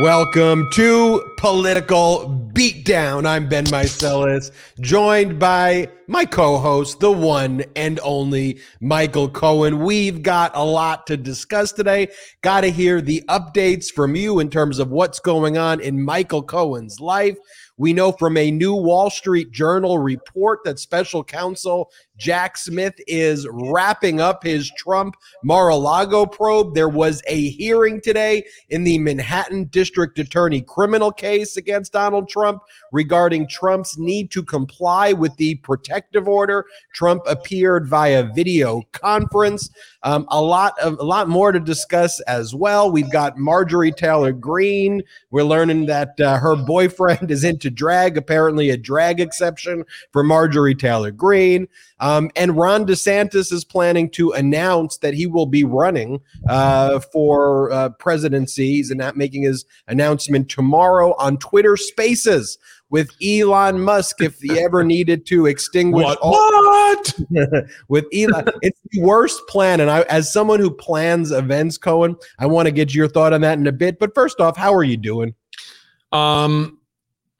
Welcome to Political Beatdown. I'm Ben Meiselas, joined by my co-host, the one and only Michael Cohen. We've got a lot to discuss today. Got to hear the updates from you in terms of what's going on in Michael Cohen's life. We know from a new Wall Street Journal report that special counsel Jack Smith is wrapping up his Trump Mar a Lago probe. There was a hearing today in the Manhattan District Attorney criminal case against Donald Trump regarding Trump's need to comply with the protective order. Trump appeared via video conference. Um, a lot of a lot more to discuss as well. We've got Marjorie Taylor Greene. We're learning that uh, her boyfriend is into drag. Apparently, a drag exception for Marjorie Taylor Greene. Um, and Ron DeSantis is planning to announce that he will be running uh, for uh, presidency. He's not making his announcement tomorrow on Twitter Spaces with Elon Musk if he ever needed to extinguish what, all what? with Elon. It's the worst plan. And I, as someone who plans events, Cohen, I want to get your thought on that in a bit. But first off, how are you doing? Um,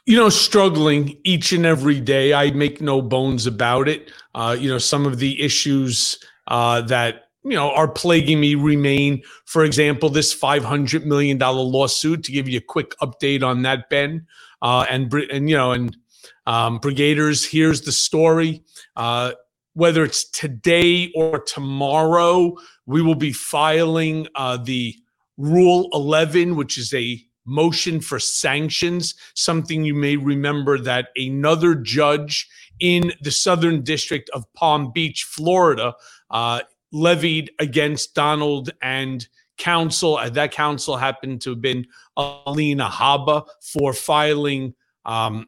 you know, struggling each and every day. I make no bones about it. Uh, you know, some of the issues uh, that you know are plaguing me remain. For example, this five hundred million dollar lawsuit. To give you a quick update on that, Ben, uh, and and you know, and um, brigaders. Here's the story. Uh, whether it's today or tomorrow, we will be filing uh, the Rule 11, which is a motion for sanctions, something you may remember that another judge in the Southern District of Palm Beach, Florida, uh, levied against Donald and counsel. Uh, that counsel happened to have been Alina Habba for filing um,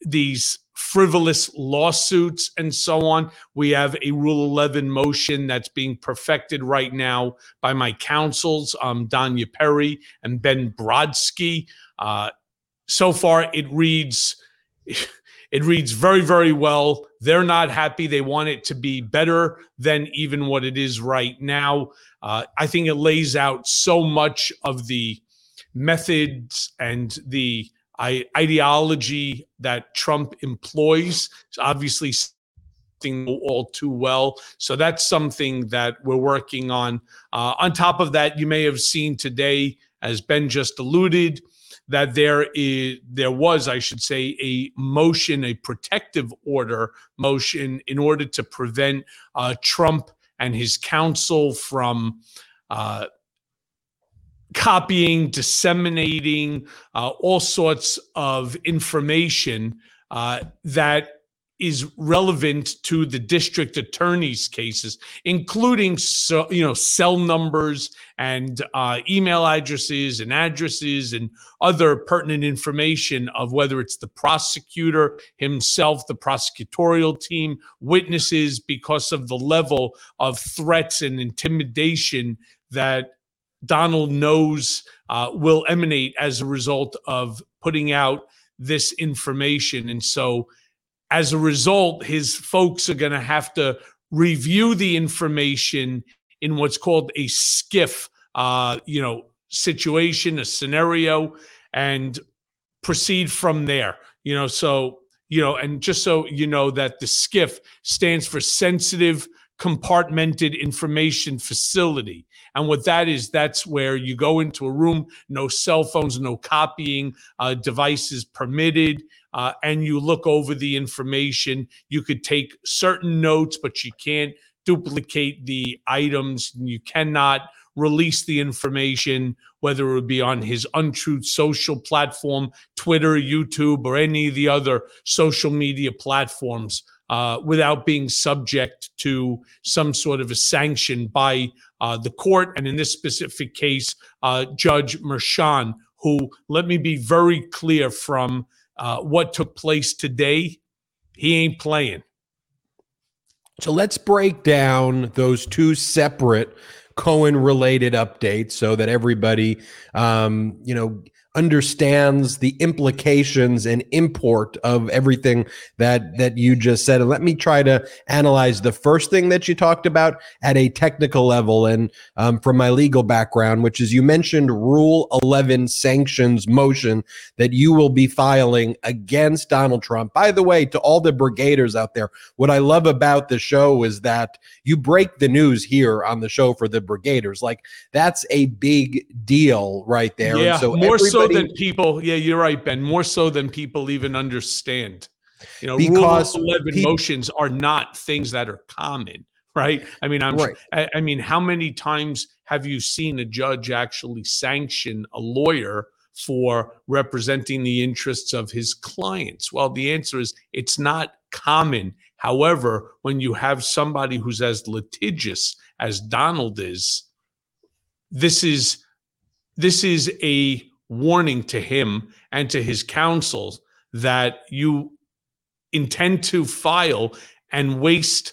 these frivolous lawsuits and so on. We have a Rule 11 motion that's being perfected right now by my counsels, um, Danya Perry and Ben Brodsky. Uh, so far, it reads. It reads very, very well. They're not happy. They want it to be better than even what it is right now. Uh, I think it lays out so much of the methods and the I, ideology that Trump employs. It's obviously all too well. So that's something that we're working on. Uh, on top of that, you may have seen today, as Ben just alluded, that there is there was, I should say, a motion, a protective order motion, in order to prevent uh, Trump and his counsel from uh, copying, disseminating uh, all sorts of information uh, that is relevant to the district attorney's cases, including so, you know cell numbers and uh, email addresses and addresses and other pertinent information of whether it's the prosecutor himself, the prosecutorial team, witnesses, because of the level of threats and intimidation that Donald knows uh, will emanate as a result of putting out this information. And so, as a result, his folks are going to have to review the information in what's called a SCIF, uh, you know, situation, a scenario, and proceed from there. You know, so you know, and just so you know that the SCIF stands for sensitive compartmented information facility. And what that is, that's where you go into a room, no cell phones, no copying uh, devices permitted, uh, and you look over the information. You could take certain notes, but you can't duplicate the items. And you cannot release the information, whether it would be on his untruth social platform, Twitter, YouTube, or any of the other social media platforms uh, without being subject to some sort of a sanction by uh, the court. And in this specific case, uh, Judge Merchan, who, let me be very clear from uh, what took place today, he ain't playing. So let's break down those two separate Cohen related updates so that everybody, um, you know, understands the implications and import of everything that that you just said. And let me try to analyze the first thing that you talked about at a technical level and um, from my legal background which is you mentioned rule 11 sanctions motion that you will be filing against donald trump. By the way to all the brigaders out there what i love about the show is that you break the news here on the show for the brigaders. Like that's a big deal right there. Yeah so more so than people. Yeah, you're right, Ben. More so than people even understand. You know, because Rule 11 people, motions are not things that are common, right? I mean, I'm. Right. I, I mean, how many times have you seen a judge actually sanction a lawyer? for representing the interests of his clients? Well, the answer is it's not common. However, when you have somebody who's as litigious as Donald is, this is this is a warning to him and to his counsels that you intend to file and waste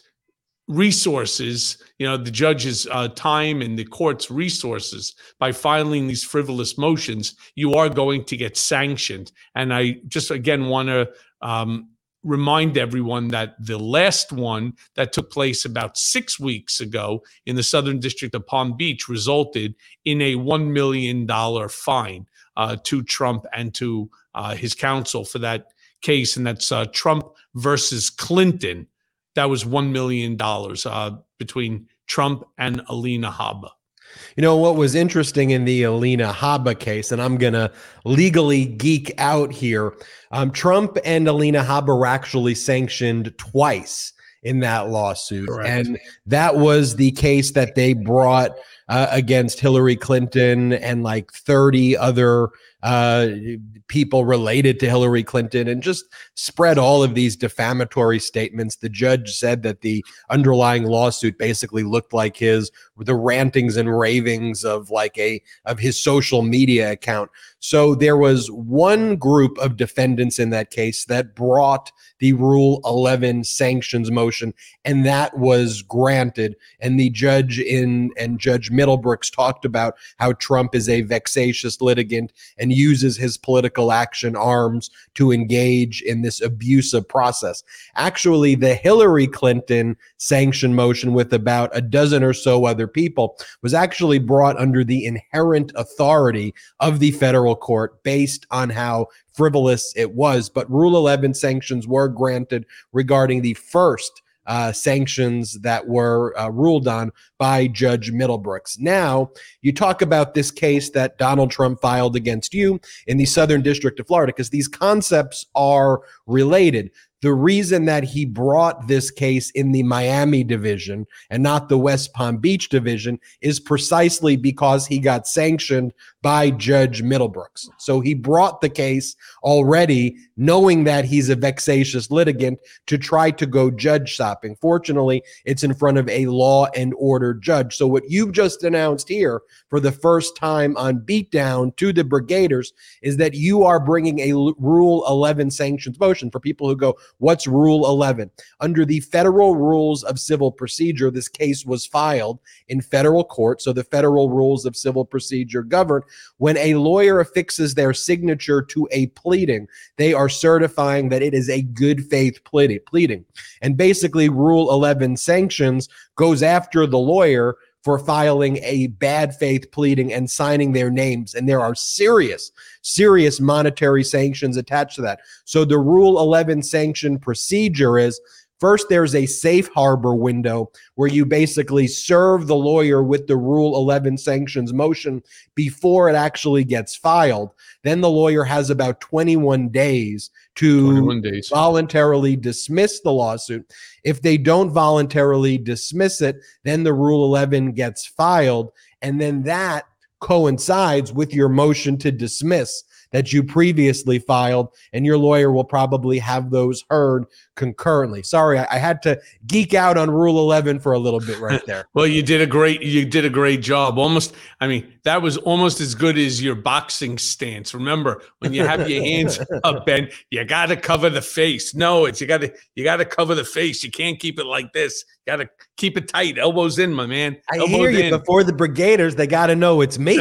resources, you know, the judge's uh, time and the court's resources by filing these frivolous motions, you are going to get sanctioned. And I just again want to um, remind everyone that the last one that took place about six weeks ago in the Southern District of Palm Beach resulted in a $1 million fine uh, to Trump and to uh, his counsel for that case. And that's uh, Trump versus Clinton. That was $1 million uh, between Trump and Alina Habba. You know what was interesting in the Alina Habba case, and I'm gonna legally geek out here. Um, Trump and Alina Habba were actually sanctioned twice in that lawsuit, Correct. and that was the case that they brought uh, against Hillary Clinton and like 30 other uh, people related to Hillary Clinton and just spread all of these defamatory statements. The judge said that the underlying lawsuit basically looked like his the rantings and ravings of like a of his social media account. So there was one group of defendants in that case that brought the Rule 11 sanctions motion, and that was granted. And the judge in and Judge Middlebrooks talked about how Trump is a vexatious litigant and uses his political action arms to engage in this abusive process. Actually, the Hillary Clinton sanction motion with about a dozen or so other people was actually brought under the inherent authority of the federal court based on how frivolous it was. But Rule 11 sanctions were granted regarding the first uh, sanctions that were uh, ruled on by Judge Middlebrooks. Now, you talk about this case that Donald Trump filed against you in the Southern District of Florida, because these concepts are related the reason that he brought this case in the Miami division and not the West Palm Beach division is precisely because he got sanctioned by Judge Middlebrooks. So he brought the case already knowing that he's a vexatious litigant to try to go judge shopping. Fortunately, it's in front of a law and order judge. So what you've just announced here for the first time on Beatdown to the Brigaders is that you are bringing a Rule 11 sanctions motion for people who go, What's Rule 11? Under the federal rules of civil procedure, this case was filed in federal court. So the federal rules of civil procedure govern when a lawyer affixes their signature to a pleading, they are certifying that it is a good faith pleading. And basically, Rule 11 sanctions goes after the lawyer for filing a bad faith pleading and signing their names. And there are serious, serious monetary sanctions attached to that. So the Rule 11 sanction procedure is First, there's a safe harbor window where you basically serve the lawyer with the Rule 11 sanctions motion before it actually gets filed. Then the lawyer has about 21 days to 21 days. voluntarily dismiss the lawsuit. If they don't voluntarily dismiss it, then the Rule 11 gets filed. And then that coincides with your motion to dismiss that you previously filed, and your lawyer will probably have those heard concurrently. Sorry, I, I had to geek out on Rule 11 for a little bit right there. well, you did a great you did a great job. Almost, I mean, that was almost as good as your boxing stance. Remember, when you have your hands up, Ben, you got to cover the face. No, it's you got to you got to cover the face. You can't keep it like this. You got to keep it tight, elbows in, my man. I hear you. in. Before the Brigaders, they got to know it's me.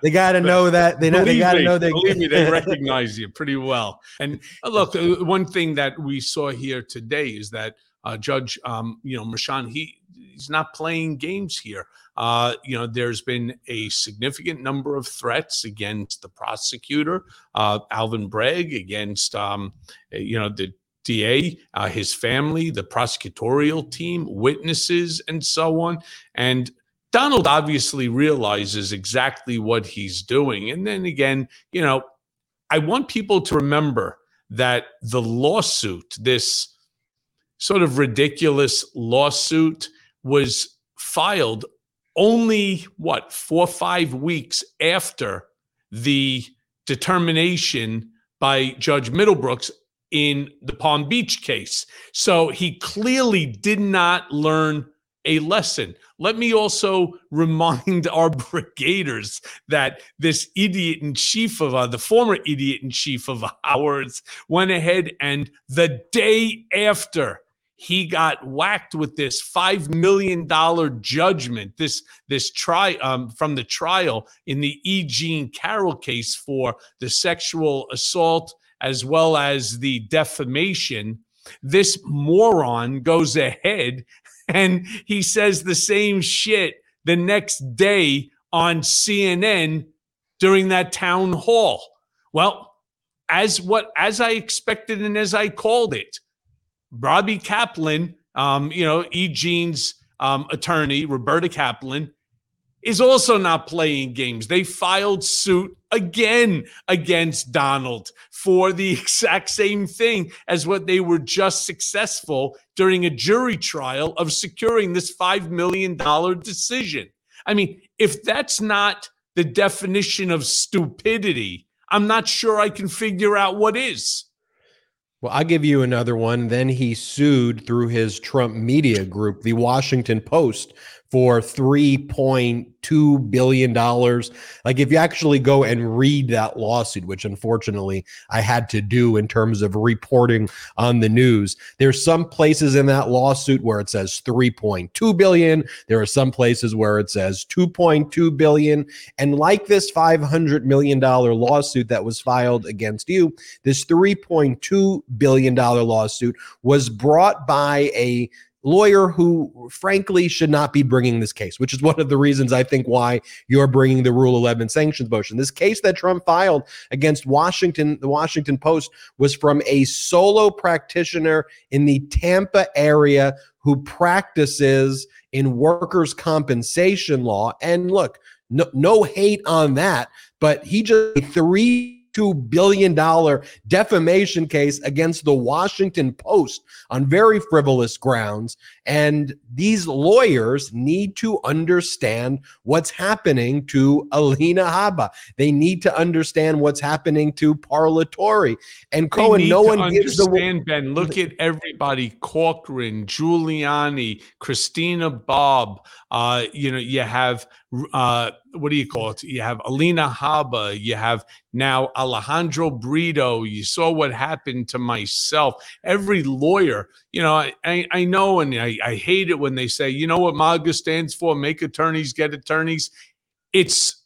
they got to know that they know. Believe they got to know they believe me. They recognize you pretty well. And uh, look, uh, one thing that we saw here today is that uh, Judge, um, you know, Merchan, he he's not playing games here. Uh, you know, there's been a significant number of threats against the prosecutor, uh, Alvin Bragg, against, um, you know, the DA, uh, his family, the prosecutorial team, witnesses, and so on. And Donald obviously realizes exactly what he's doing. And then again, you know, I want people to remember that the lawsuit, this sort of ridiculous lawsuit, was filed only what four or five weeks after the determination by Judge Middlebrooks in the Palm Beach case. So he clearly did not learn a lesson. Let me also remind our brigaders that this idiot in chief of uh, the former idiot in chief of ours went ahead and the day after he got whacked with this five million dollar judgment. This this try um, from the trial in the E. Jean Carroll case for the sexual assault as well as the defamation. This moron goes ahead and he says the same shit the next day on CNN during that town hall. Well, as what as I expected and as I called it Robbie Kaplan, um, you know, E. Jean's um, attorney, Roberta Kaplan, is also not playing games. They filed suit again against Donald for the exact same thing as what they were just successful during a jury trial of securing this $5 million decision. I mean, if that's not the definition of stupidity, I'm not sure I can figure out what is. Well, I'll give you another one. Then he sued through his Trump media group, the Washington Post, for $3.2 billion. Like, if you actually go and read that lawsuit, which unfortunately I had to do in terms of reporting on the news, there's some places in that lawsuit where it says 3.2 billion. There are some places where it says 2.2 billion. And like this $500 million lawsuit that was filed against you, this $3.2 billion lawsuit was brought by a lawyer who frankly should not be bringing this case, which is one of the reasons I think why you're bringing the Rule 11 sanctions motion. This case that Trump filed against Washington, the Washington Post, was from a solo practitioner in the Tampa area who practices in workers' compensation law. And look, no, no hate on that, but he just three $2 billion defamation case against the Washington Post on very frivolous grounds. And these lawyers need to understand what's happening to Alina Habba. They need to understand what's happening to Parlatore. And Cohen, no one gives the Ben. Look at everybody: Corcoran, Giuliani, Christina Bobb. Uh, you know, you have uh, what do you call it? You have Alina Habba. You have now Alejandro Brito. You saw what happened to myself. Every lawyer, you know, I, I know, and I, I hate it when they say, you know what MAGA stands for? Make attorneys get attorneys. It's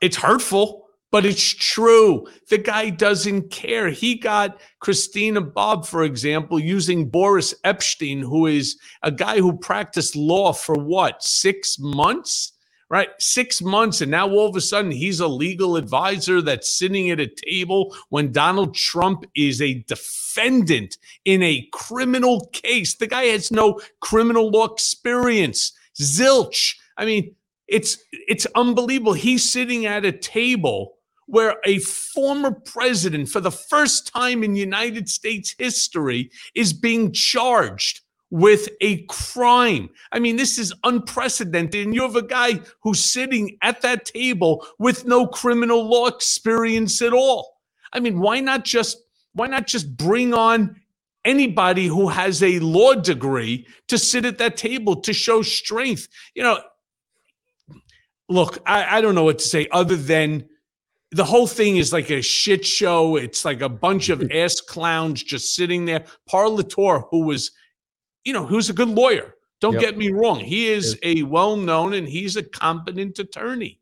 it's hurtful but it's true. The guy doesn't care. He got Christina Bobb, for example, using Boris Epshteyn, who is a guy who practiced law for what, six months? right? Six months, and now all of a sudden he's a legal advisor that's sitting at a table when Donald Trump is a defendant in a criminal case. The guy has no criminal law experience. Zilch. I mean, it's it's unbelievable. He's sitting at a table where a former president, for the first time in United States history, is being charged with a crime. I mean, this is unprecedented. And you have a guy who's sitting at that table with no criminal law experience at all. I mean, why not just why not just bring on anybody who has a law degree to sit at that table to show strength? You know, look, I, I don't know what to say other than the whole thing is like a shit show. It's like a bunch of ass clowns just sitting there. Parlatore, who was you know, who's a good lawyer. Don't yep. get me wrong. He is a well known and he's a competent attorney.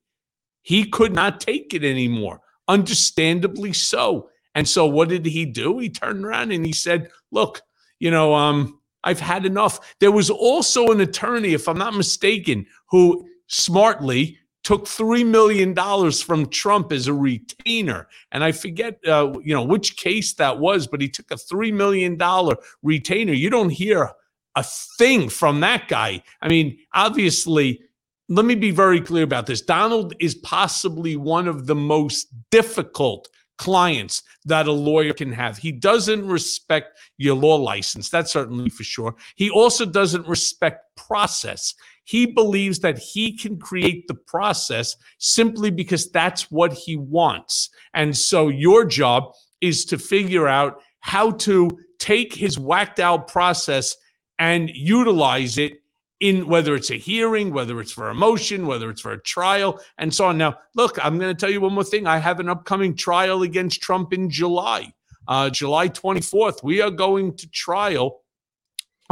He could not take it anymore, understandably so. And so what did he do? He turned around and he said, Look, you know, um, I've had enough. There was also an attorney, if I'm not mistaken, who smartly took three million dollars from Trump as a retainer, and I forget, uh, you know, which case that was, but he took a three million dollar retainer. You don't hear a thing from that guy. I mean, obviously, let me be very clear about this. Donald is possibly one of the most difficult clients that a lawyer can have. He doesn't respect your law license. That's certainly for sure. He also doesn't respect process. He believes that he can create the process simply because that's what he wants. And so your job is to figure out how to take his whacked out process and utilize it in whether it's a hearing, whether it's for a motion, whether it's for a trial, and so on. Now, look, I'm going to tell you one more thing. I have an upcoming trial against Trump in July, uh, July 24th. We are going to trial.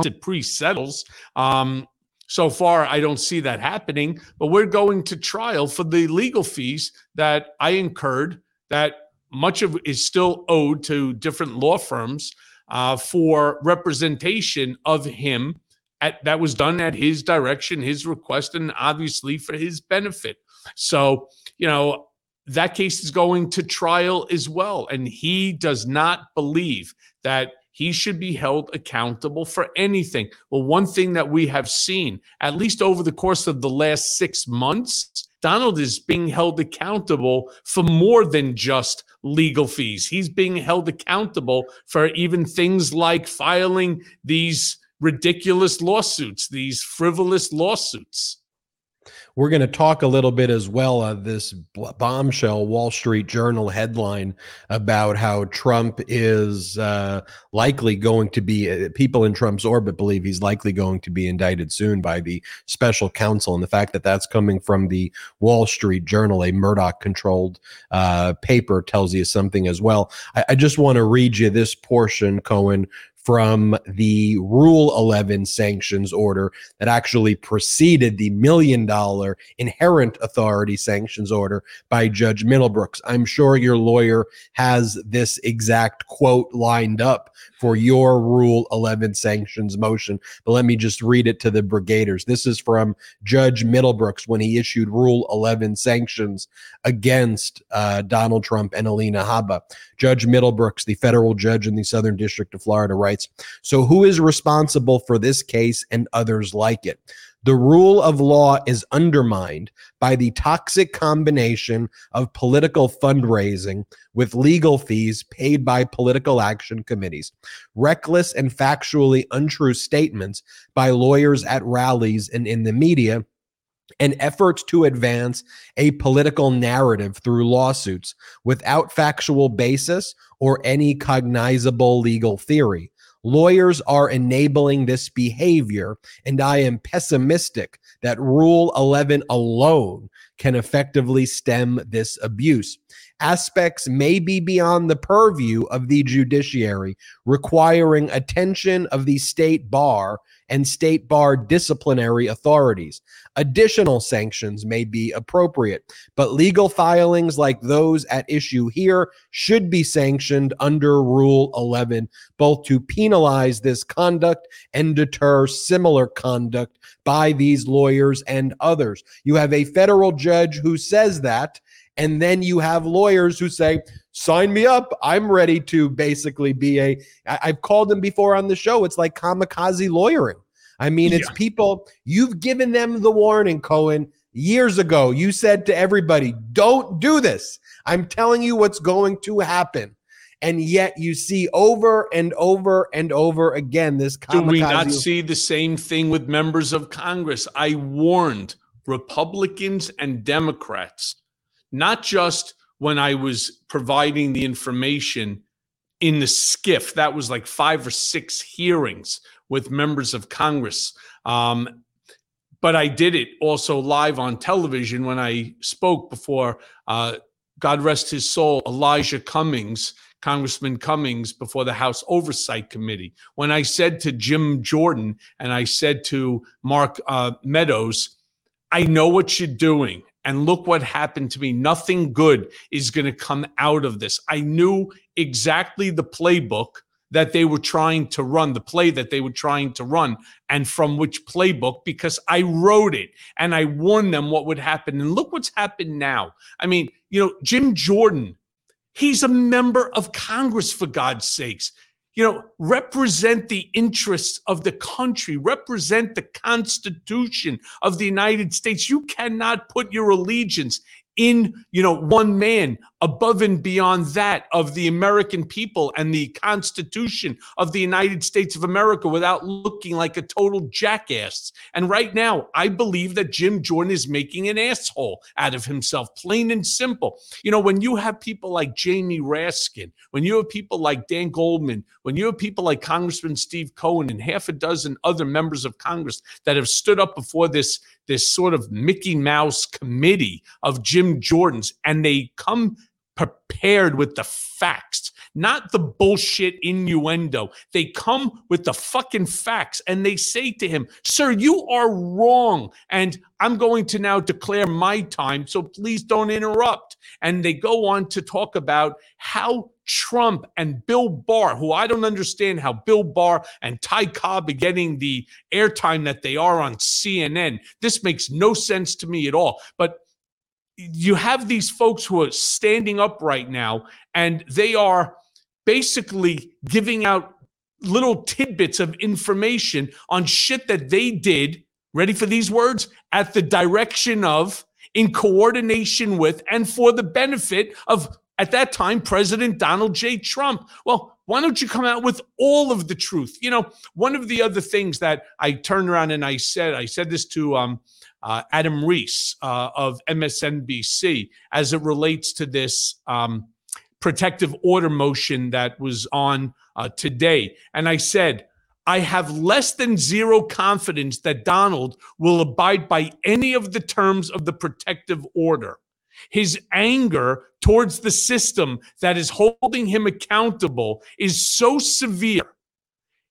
It pre settles. Um, so far, I don't see that happening, but we're going to trial for the legal fees that I incurred, that much of is still owed to different law firms uh, for representation of him at, that was done at his direction, his request, and obviously for his benefit. So, you know, that case is going to trial as well. And he does not believe that he should be held accountable for anything. Well, one thing that we have seen, at least over the course of the last six months, Donald is being held accountable for more than just legal fees. He's being held accountable for even things like filing these ridiculous lawsuits, these frivolous lawsuits. We're going to talk a little bit as well of this bombshell Wall Street Journal headline about how Trump is uh, likely going to be, uh, people in Trump's orbit believe he's likely going to be indicted soon by the special counsel. And the fact that that's coming from the Wall Street Journal, a Murdoch controlled uh, paper, tells you something as well. I, I just want to read you this portion, Cohen, from the Rule 11 sanctions order that actually preceded the million dollar inherent authority sanctions order by Judge Middlebrooks. I'm sure your lawyer has this exact quote lined up for your Rule 11 sanctions motion, but let me just read it to the brigaders. This is from Judge Middlebrooks when he issued Rule 11 sanctions against uh, Donald Trump and Alina Habba. Judge Middlebrooks, the federal judge in the Southern District of Florida, So, who is responsible for this case and others like it? The rule of law is undermined by the toxic combination of political fundraising with legal fees paid by political action committees, reckless and factually untrue statements by lawyers at rallies and in the media, and efforts to advance a political narrative through lawsuits without factual basis or any cognizable legal theory. Lawyers are enabling this behavior, and I am pessimistic that Rule 11 alone can effectively stem this abuse. Aspects may be beyond the purview of the judiciary, requiring attention of the state bar and state bar disciplinary authorities. Additional sanctions may be appropriate, but legal filings like those at issue here should be sanctioned under Rule 11, both to penalize this conduct and deter similar conduct by these lawyers and others. You have a federal judge who says that. And then you have lawyers who say, sign me up. I'm ready to basically be a. I, I've called them before on the show. It's like kamikaze lawyering. I mean, it's yeah. people, you've given them the warning, Cohen, years ago. You said to everybody, don't do this. I'm telling you what's going to happen. And yet you see over and over and over again this kamikaze. Do we not see the same thing with members of Congress? I warned Republicans and Democrats, not just when I was providing the information in the SCIF. That was like five or six hearings with members of Congress. Um, but I did it also live on television when I spoke before, uh, God rest his soul, Elijah Cummings Congressman Cummings before the House Oversight Committee. When I said to Jim Jordan and I said to Mark uh, Meadows, I know what you're doing. And look what happened to me. Nothing good is going to come out of this. I knew exactly the playbook that they were trying to run, the play that they were trying to run, and from which playbook, because I wrote it and I warned them what would happen. And look what's happened now. I mean, you know, Jim Jordan, he's a member of Congress, for God's sakes. You know, represent the interests of the country, represent the Constitution of the United States. You cannot put your allegiance in you know one man above and beyond that of the american people and the constitution of the united states of america without looking like a total jackass. And right now i believe that jim jordan is making an asshole out of himself plain and simple. You know when you have people like jamie raskin when you have people like dan goldman when you have people like congressman steve cohen and half a dozen other members of congress that have stood up before this this sort of Mickey Mouse committee of Jim Jordans, and they come prepared with the facts, not the bullshit innuendo. They come with the fucking facts and they say to him, Sir, you are wrong. And I'm going to now declare my time, so please don't interrupt. And they go on to talk about how Trump and Bill Barr, who I don't understand how Bill Barr and Ty Cobb are getting the airtime that they are on CNN. This makes no sense to me at all. But you have these folks who are standing up right now and they are basically giving out little tidbits of information on shit that they did. Ready for these words? At the direction of, in coordination with, and for the benefit of at that time, President Donald J. Trump. Well, why don't you come out with all of the truth? You know, one of the other things that I turned around and I said, I said this to um, uh, Adam Reiss uh, of MSNBC as it relates to this um, protective order motion that was on uh, today. And I said, I have less than zero confidence that Donald will abide by any of the terms of the protective order. His anger towards the system that is holding him accountable is so severe.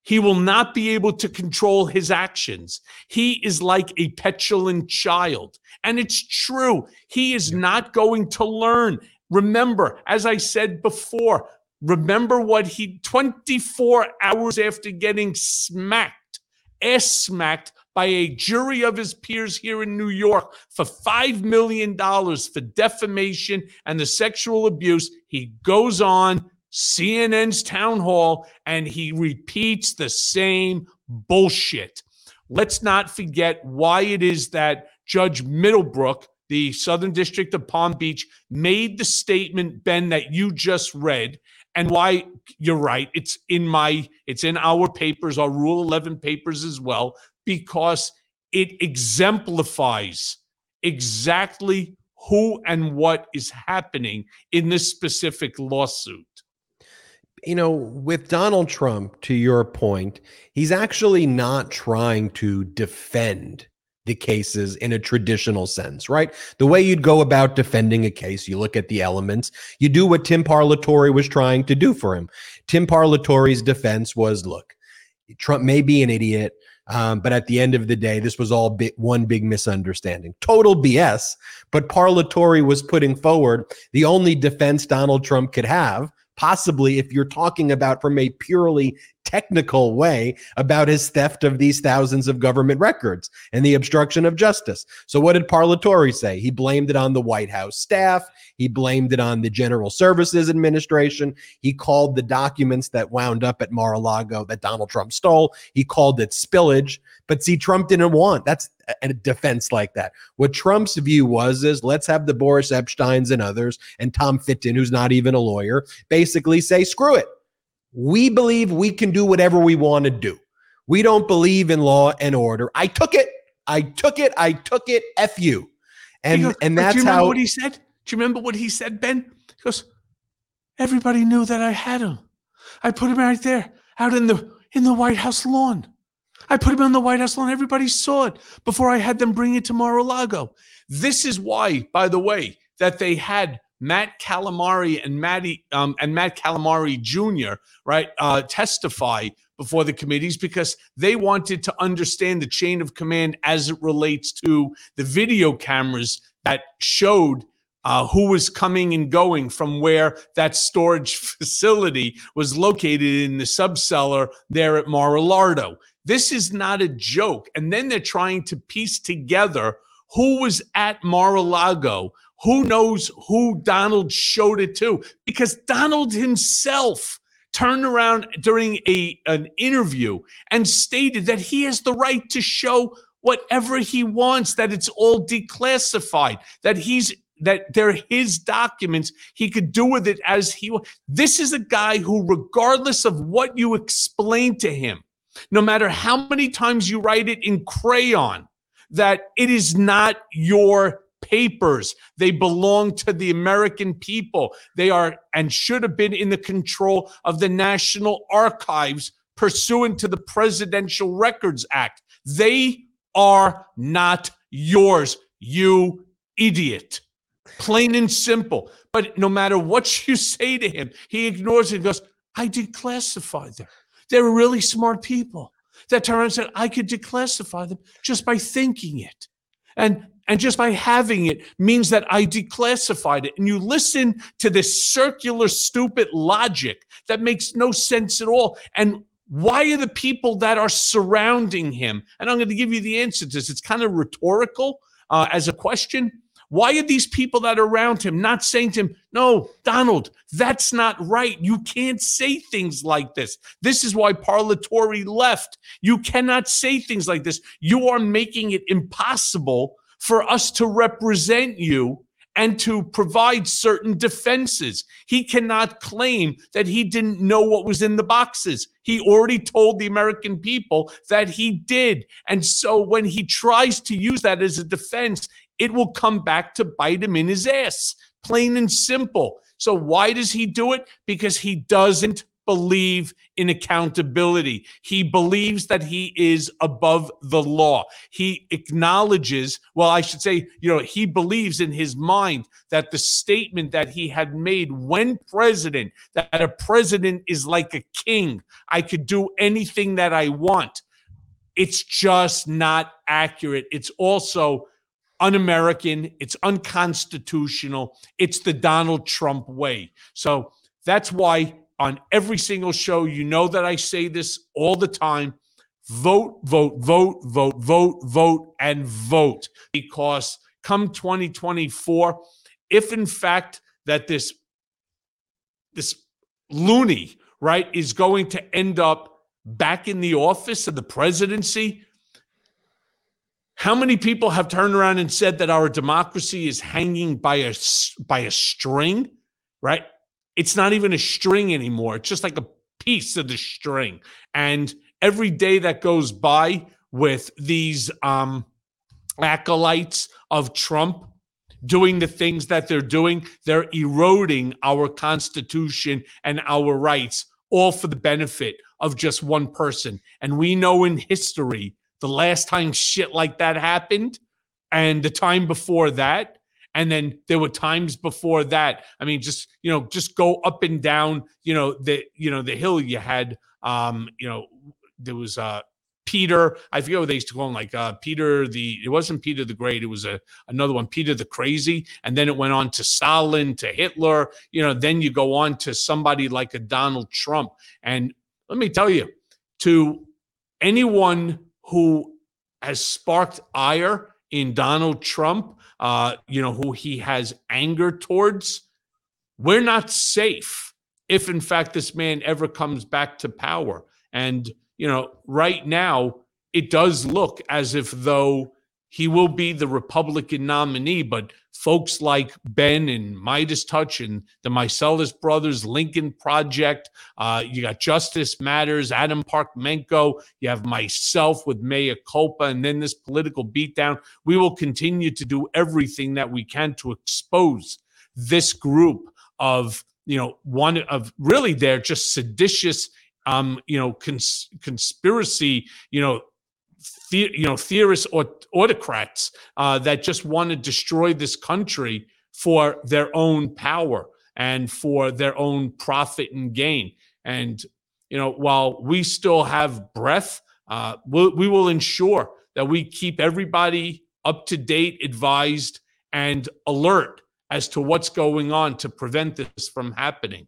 He will not be able to control his actions. He is like a petulant child. And it's true. He is not going to learn. Remember, as I said before, remember what he 24 hours after getting smacked, ass smacked by a jury of his peers here in New York for $5 million for defamation and the sexual abuse. He goes on CNN's town hall and he repeats the same bullshit. Let's not forget why it is that Judge Middlebrook, the Southern District of Palm Beach, made the statement, Ben, that you just read, and why you're right. It's in my, it's in our papers, our Rule 11 papers as well because it exemplifies exactly who and what is happening in this specific lawsuit. You know, with Donald Trump, to your point, he's actually not trying to defend the cases in a traditional sense, right? The way you'd go about defending a case, you look at the elements, you do what Tim Parlatore was trying to do for him. Tim Parlatore's defense was look, Trump may be an idiot. Um, but at the end of the day, this was all big, one big misunderstanding. Total BS. But Parlatore was putting forward the only defense Donald Trump could have, possibly if you're talking about from a purely technical way about his theft of these thousands of government records and the obstruction of justice. So, what did Parlatore say? He blamed it on the White House staff. He blamed it on the General Services Administration. He called the documents that wound up at Mar a Lago that Donald Trump stole, he called it spillage. But see, Trump didn't want that's a defense like that. What Trump's view was is let's have the Boris Epshteyns and others and Tom Fitton, who's not even a lawyer, basically say, screw it. We believe we can do whatever we want to do. We don't believe in law and order. I took it. I took it. I took it. F you. And goes, and that's how You know what he said. Do you remember what he said, Ben? He goes, Everybody knew that I had him. I put him right there out in the in the White House lawn. I put him on the White House lawn. Everybody saw it before I had them bring it to Mar-a-Lago. This is why, by the way, that they had Matt Calamari and Matty um, and Matt Calamari Jr. right uh, testify before the committees because they wanted to understand the chain of command as it relates to the video cameras that showed uh, who was coming and going from where that storage facility was located in the subcellar there at Mar-a-Lardo. This is not a joke. And then they're trying to piece together who was at Mar-a-Lago. Who knows who Donald showed it to? Because Donald himself turned around during a an interview and stated that he has the right to show whatever he wants that it's all declassified that he's that they're his documents. He could do with it as he. This is a guy who, regardless of what you explain to him, no matter how many times you write it in crayon, that it is not your papers. They belong to the American people. They are and should have been in the control of the National Archives pursuant to the Presidential Records Act. They are not yours, you idiot. Plain and simple. But no matter what you say to him, he ignores it and goes, I declassified them. They're really smart people that and said, I could declassify them just by thinking it. And and just by having it means that I declassified it. And you listen to this circular, stupid logic that makes no sense at all. And why are the people that are surrounding him? And I'm going to give you the answer to this. It's kind of rhetorical uh, as a question. Why are these people that are around him not saying to him, No, Donald, that's not right. You can't say things like this. This is why Parlatore left. You cannot say things like this. You are making it impossible for us to represent you and to provide certain defenses. He cannot claim that he didn't know what was in the boxes. He already told the American people that he did. And so when he tries to use that as a defense, it will come back to bite him in his ass, plain and simple. So, why does he do it? Because he doesn't believe in accountability. He believes that he is above the law. He acknowledges, well, I should say, you know, he believes in his mind that the statement that he had made when president, that a president is like a king, I could do anything that I want. It's just not accurate. It's also un American, it's unconstitutional, it's the Donald Trump way. So that's why on every single show, you know that I say this all the time vote, vote, vote, vote, vote, vote, and vote. Because come 2024, if in fact that this this loony right is going to end up back in the office of the presidency how many people have turned around and said that our democracy is hanging by a by a string, right? It's not even a string anymore. It's just like a piece of the string. And every day that goes by with these um, acolytes of Trump doing the things that they're doing, they're eroding our Constitution and our rights, all for the benefit of just one person. And we know in history the last time shit like that happened and the time before that and then there were times before that i mean just you know just go up and down you know the you know the hill you had um you know there was uh Peter, I forget what they used to call him, like uh, Peter the. It wasn't Peter the Great. It was a another one, Peter the Crazy, and then it went on to Stalin, to Hitler. You know, then you go on to somebody like a Donald Trump. And let me tell you, to anyone who has sparked ire in Donald Trump, uh, you know, who he has anger towards. We're not safe if, in fact, this man ever comes back to power. And, you know, right now, it does look as if though he will be the Republican nominee, but folks like Ben and MeidasTouch and the Meiselas Brothers, Lincoln Project, uh, you got Justice Matters, Adam Parkhomenko, you have myself with Mea Culpa, and then this political beatdown. We will continue to do everything that we can to expose this group of, you know, one of really they're just seditious um, you know, cons- conspiracy, you know, the, you know theorists or autocrats uh, that just want to destroy this country for their own power and for their own profit and gain. And, you know, while we still have breath, uh, we'll, we will ensure that we keep everybody up to date, advised, and alert as to what's going on to prevent this from happening.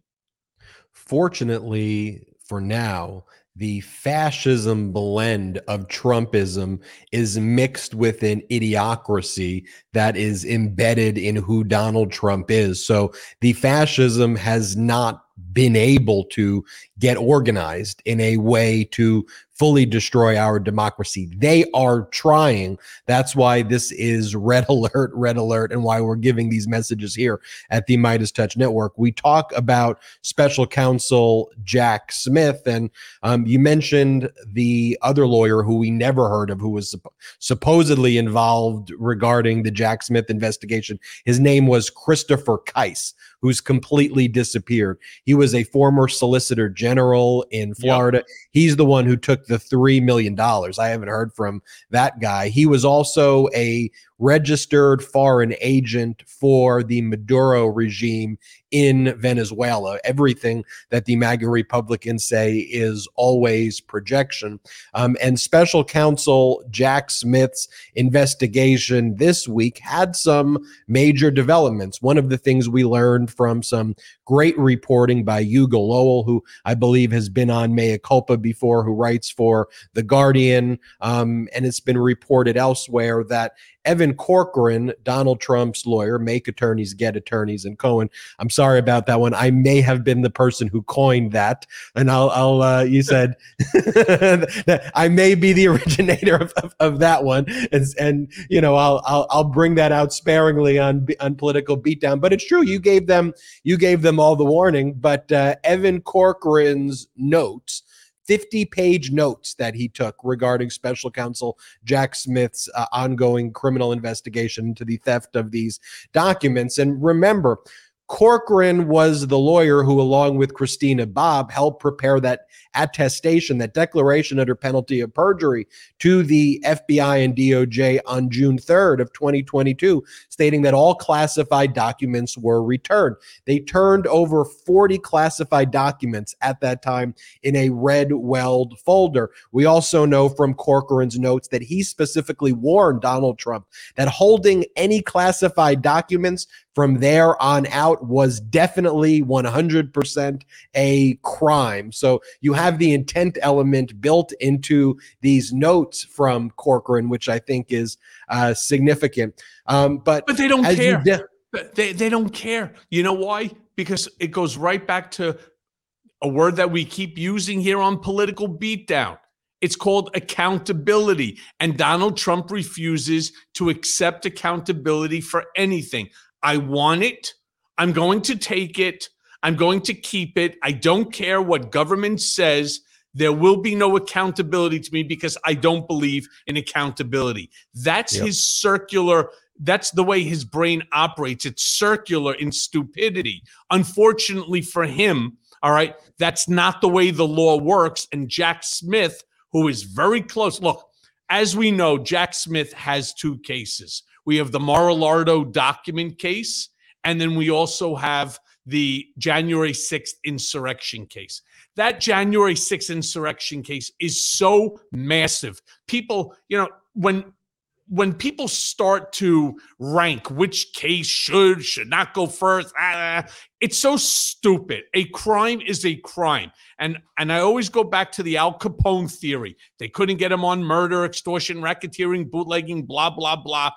Fortunately, for now, the fascism blend of Trumpism is mixed with an idiocracy that is embedded in who Donald Trump is. So the fascism has not been able to get organized in a way to fully destroy our democracy. They are trying. That's why this is red alert, red alert, and why we're giving these messages here at the Meidas Touch Network. We talk about special counsel Jack Smith, and um, you mentioned the other lawyer who we never heard of, who was supp- supposedly involved regarding the Jack Smith investigation. His name was Christopher Kise, who's completely disappeared. He was a former solicitor general in Florida. Yep. He's the one who took the $3 million. I haven't heard from that guy. He was also a registered foreign agent for the Maduro regime in Venezuela. Everything that the MAGA Republicans say is always projection. Um, and special counsel Jack Smith's investigation this week had some major developments. One of the things we learned from some great reporting by Hugo Lowell, who I believe has been on Mea Culpa before, who writes for The Guardian. Um, and it's been reported elsewhere that Evan Corcoran, Donald Trump's lawyer, make attorneys get attorneys, and Cohen. I'm sorry about that one. I may have been the person who coined that, and I'll, I'll uh, you said that I may be the originator of, of, of, that one, and, and you know I'll, I'll I'll bring that out sparingly on on political beatdown. But it's true, you gave them you gave them all the warning. But uh, Evan Corcoran's notes 50 page notes that he took regarding special counsel Jack Smith's uh, ongoing criminal investigation into the theft of these documents. And remember, Corcoran was the lawyer who, along with Christina Bobb, helped prepare that attestation, that declaration under penalty of perjury to the FBI and DOJ on June 3rd of 2022, stating that all classified documents were returned. They turned over 40 classified documents at that time in a red weld folder. We also know from Corcoran's notes that he specifically warned Donald Trump that holding any classified documents from there on out was definitely 100% a crime. So you have the intent element built into these notes from Corcoran, which I think is uh, significant. Um, but but they don't care. De- they they don't care. You know why? Because it goes right back to a word that we keep using here on political beatdown. It's called accountability. And Donald Trump refuses to accept accountability for anything. I want it. I'm going to take it. I'm going to keep it. I don't care what government says. There will be no accountability to me because I don't believe in accountability. That's yep. his circular. That's the way his brain operates. It's circular in stupidity. Unfortunately for him, all right, that's not the way the law works. And Jack Smith, who is very close, look, as we know, Jack Smith has two cases. We have the Mar-a-Lago document case, and then we also have the January 6th insurrection case. That January 6th insurrection case is so massive. People, you know, when when people start to rank which case should should not go first ah, it's so stupid a crime is a crime and and i always go back to the al capone theory they couldn't get him on murder extortion racketeering bootlegging blah blah blah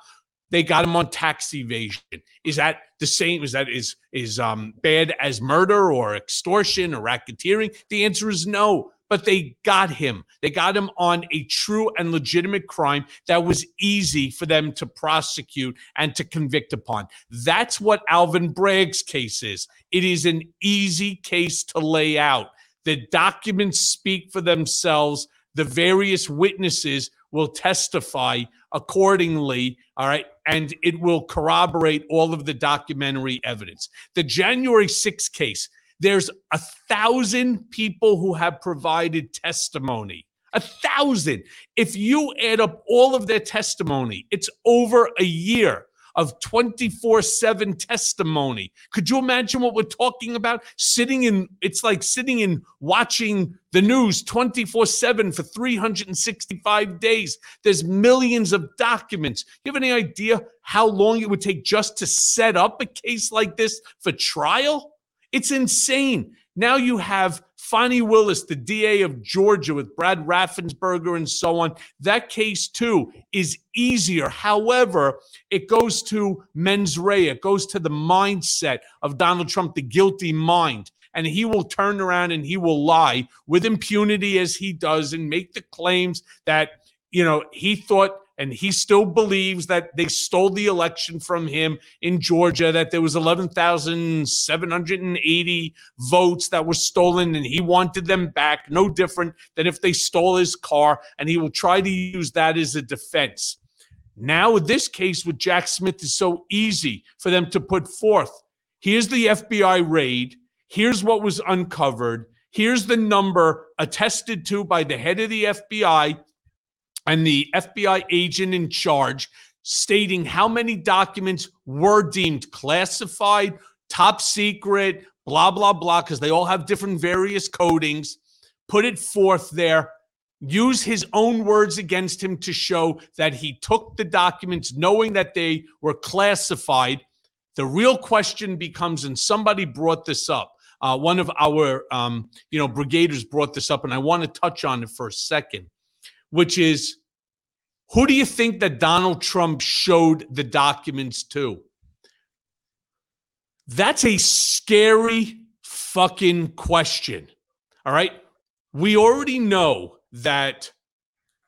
they got him on tax evasion. Is that the same? Is that is is um bad as murder or extortion or racketeering? The answer is no. But they got him. They got him on a true and legitimate crime that was easy for them to prosecute and to convict upon. That's what Alvin Bragg's case is. It is an easy case to lay out. The documents speak for themselves. The various witnesses will testify accordingly. All right. And it will corroborate all of the documentary evidence. The January 6th case, there's a thousand people who have provided testimony. A thousand. If you add up all of their testimony, it's over a year of 24 7 testimony. Could you imagine what we're talking about? Sitting in, it's like sitting in watching the news 24 7 for 365 days. There's millions of documents. You have any idea how long it would take just to set up a case like this for trial? It's insane. Now you have Fani Willis, the DA of Georgia, with Brad Raffensperger and so on. That case, too, is easier. However, it goes to mens rea, it goes to the mindset of Donald Trump, the guilty mind. And he will turn around and he will lie with impunity as he does and make the claims that, you know, he thought and he still believes that they stole the election from him in Georgia, that there was 11,780 votes that were stolen and he wanted them back, no different than if they stole his car, and he will try to use that as a defense. Now, this case with Jack Smith is so easy for them to put forth. Here's the FBI raid. Here's what was uncovered. Here's the number attested to by the head of the FBI and the FBI agent in charge stating how many documents were deemed classified, top secret, blah, blah, blah, because they all have different various codings. Put it forth there. Use his own words against him to show that he took the documents knowing that they were classified. The real question becomes, and somebody brought this up. Uh, one of our, um, you know, brigaders brought this up, and I want to touch on it for a second which is who do you think that Donald Trump showed the documents to? That's a scary fucking question. All right. We already know that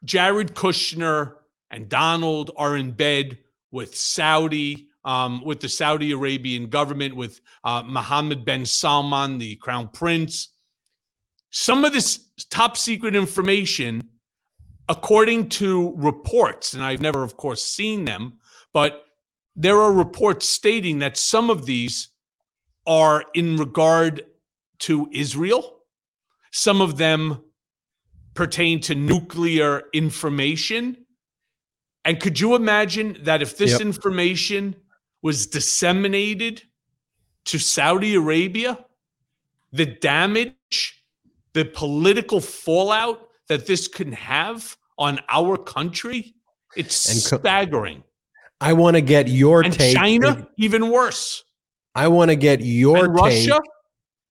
Jared Kushner and Donald are in bed with Saudi, um, with the Saudi Arabian government, with uh, Mohammed bin Salman, the crown prince. Some of this top secret information according to reports, and I've never, of course, seen them, but there are reports stating that some of these are in regard to Israel. Some of them pertain to nuclear information. And could you imagine that if this yep. information was disseminated to Saudi Arabia, the damage, the political fallout that this can have on our country, it's and co- staggering. I want to get your and take. China, if, even worse. I want to get your and take. Russia.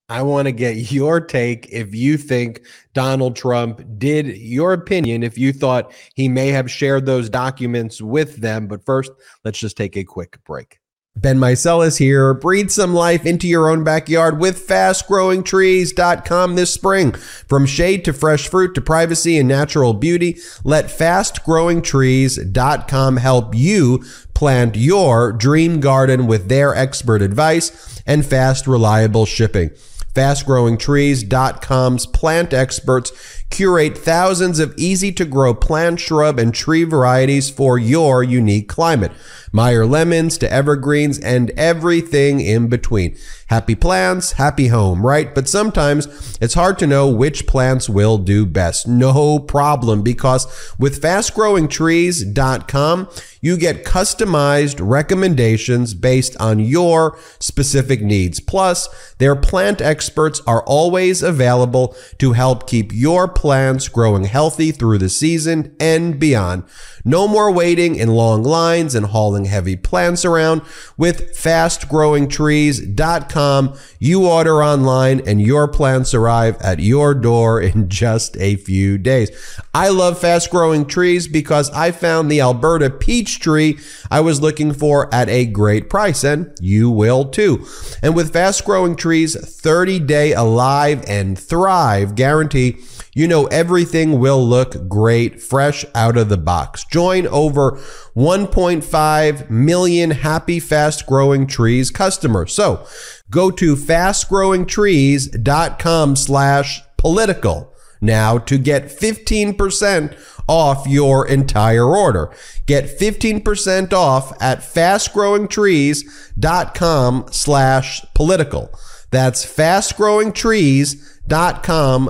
I want to get your take if you think Donald Trump did your opinion, if you thought he may have shared those documents with them. But first, let's just take a quick break. Ben Meiselas here. Breathe some life into your own backyard with fastgrowingtrees.com this spring. From shade to fresh fruit to privacy and natural beauty, let fastgrowingtrees.com help you plant your dream garden with their expert advice and fast, reliable shipping. FastGrowingTrees.com's plant experts curate thousands of easy to grow plant, shrub, and tree varieties for your unique climate. Meyer lemons to evergreens and everything in between. Happy plants, happy home, right? But sometimes it's hard to know which plants will do best. No problem because with fastgrowingtrees.com, you get customized recommendations based on your specific needs. Plus, their plant experts are always available to help keep your plants growing healthy through the season and beyond. No more waiting in long lines and hauling heavy plants around. With fastgrowingtrees.com, you order online and your plants arrive at your door in just a few days. I love fast growing trees because I found the Alberta peach tree I was looking for at a great price, and you will too. And with fast growing trees, 30 day alive and thrive guarantee you know everything will look great fresh out of the box. Join over 1.5 million happy fast growing trees customers. So go to fastgrowingtrees.com slash political now to get 15% off your entire order. Get 15% off at fastgrowingtrees.com slash political. That's fastgrowingtrees.com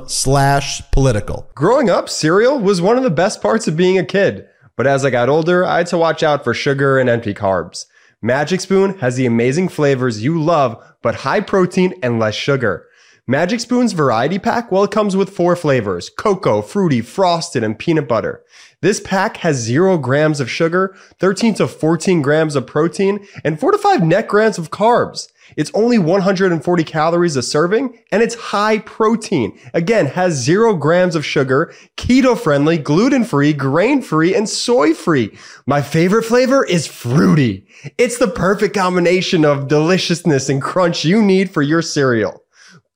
slash political. Growing up, cereal was one of the best parts of being a kid. But as I got older, I had to watch out for sugar and empty carbs. Magic Spoon has the amazing flavors you love, but high protein and less sugar. Magic Spoon's variety pack, well, it comes with four flavors cocoa, fruity, frosted, and peanut butter. This pack has zero grams of sugar, 13 to 14 grams of protein, and 4 to 5 net grams of carbs. It's only 140 calories a serving and it's high protein. Again, has zero grams of sugar, keto friendly, gluten free, grain free, and soy free. My favorite flavor is fruity. It's the perfect combination of deliciousness and crunch you need for your cereal.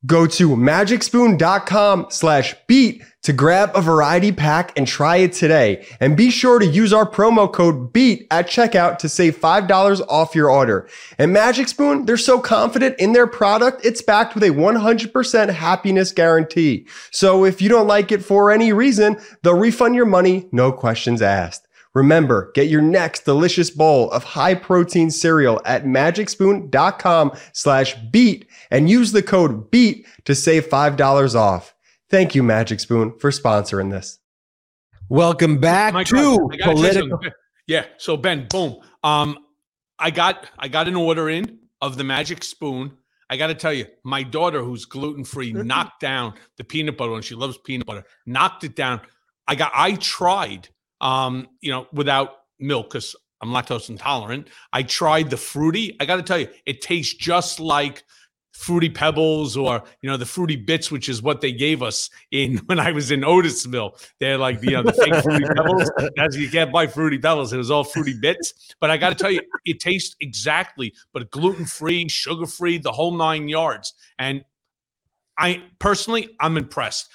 Go to magicspoon.com slash beat to grab a variety pack and try it today. And be sure to use our promo code BEAT at checkout to save $5 off your order. And Magic Spoon, they're so confident in their product, it's backed with a 100% happiness guarantee. So if you don't like it for any reason, they'll refund your money, no questions asked. Remember, get your next delicious bowl of high protein cereal at magicspoon.com slash beat and use the code BEAT to save $5 off. Thank you, Magic Spoon, for sponsoring this. Welcome back My to God, I gotta tell you political. Yeah. So Ben, boom. Um, I got I got an order in of the magic spoon. I got to tell you, my daughter, who's gluten free, knocked down the peanut butter, and she loves peanut butter. Knocked it down. I got. I tried. Um, you know, without milk because I'm lactose intolerant. I tried the fruity. I got to tell you, it tastes just like fruity pebbles or you know the fruity bits which is what they gave us in when i was in otisville. They're like you know the fake fruity pebbles. As you can't buy fruity pebbles it was all fruity bits. But i got to tell you it tastes exactly but gluten free sugar free the whole nine yards. And i personally i'm impressed.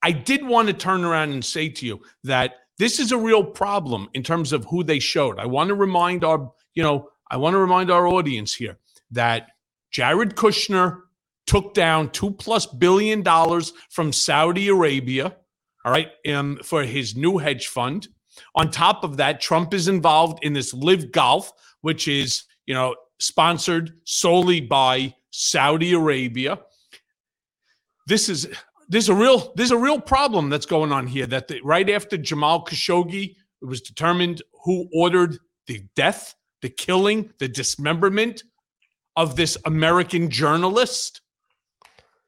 I did want to turn around and say to you that this is a real problem in terms of who they showed. I want to remind our you know i want to remind our audience here that Jared Kushner took down two plus billion dollars from Saudi Arabia, all right, um, for his new hedge fund. On top of that, Trump is involved in this Live Golf, which is, you know, sponsored solely by Saudi Arabia. This is there's a real there's a real problem that's going on here. That the, right after Jamal Khashoggi, it was determined who ordered the death, the killing, the dismemberment of this American journalist.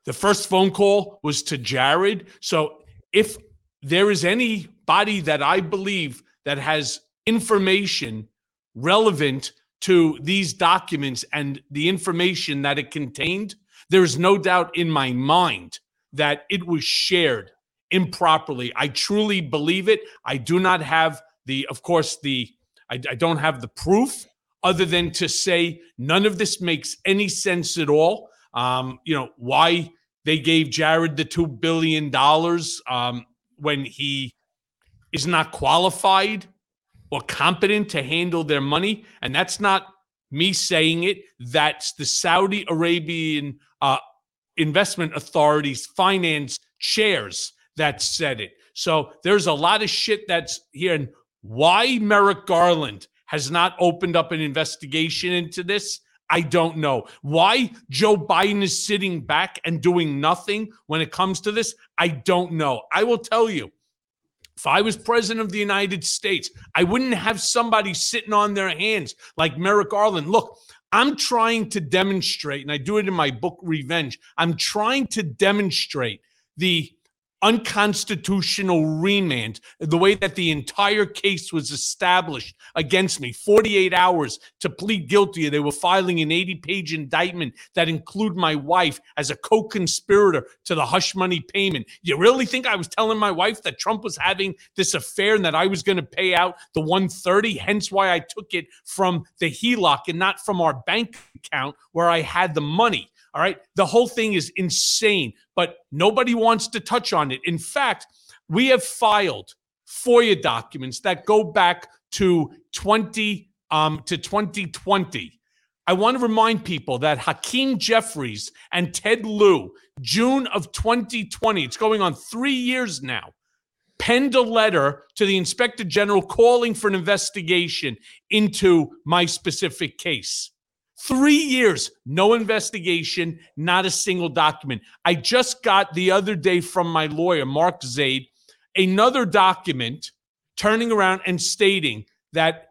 The first phone call was to Jared. So if there is anybody that I believe that has information relevant to these documents and the information that it contained, there is no doubt in my mind that it was shared improperly. I truly believe it. I do not have the, of course, the, I, I don't have the proof other than to say none of this makes any sense at all. Um, you know, why they gave Jared the $2 billion um, when he is not qualified or competent to handle their money. And that's not me saying it, that's the Saudi Arabian uh, investment authorities finance chairs that said it. So there's a lot of shit that's here. And why Merrick Garland has not opened up an investigation into this. I don't know. Why Joe Biden is sitting back and doing nothing when it comes to this, I don't know. I will tell you, if I was president of the United States, I wouldn't have somebody sitting on their hands like Merrick Garland. Look, I'm trying to demonstrate, and I do it in my book, Revenge. I'm trying to demonstrate the unconstitutional remand, the way that the entire case was established against me, 48 hours to plead guilty. They were filing an 80 page indictment that include my wife as a co-conspirator to the hush money payment. You really think I was telling my wife that Trump was having this affair and that I was going to pay out the 130? Hence why I took it from the HELOC and not from our bank account where I had the money. All right. The whole thing is insane, but nobody wants to touch on it. In fact, we have filed FOIA documents that go back to 20 um, to 2020. I want to remind people that Hakeem Jeffries and Ted Lieu, June of 2020, it's going on three years now, penned a letter to the inspector general calling for an investigation into my specific case. Three years, no investigation, not a single document. I just got the other day from my lawyer, Mark Zaid, another document turning around and stating that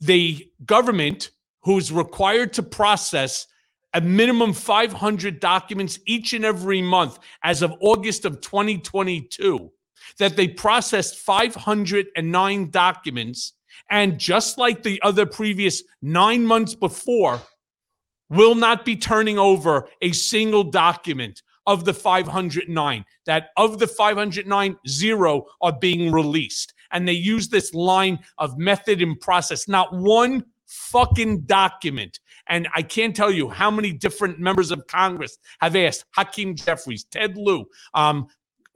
the government who's required to process a minimum 500 documents each and every month as of August of 2022, that they processed 509 documents. And just like the other previous nine months before, will not be turning over a single document of the 509. That of the 509, zero are being released. And they use this line of method and process. Not one fucking document. And I can't tell you how many different members of Congress have asked Hakeem Jeffries, Ted Lieu, um,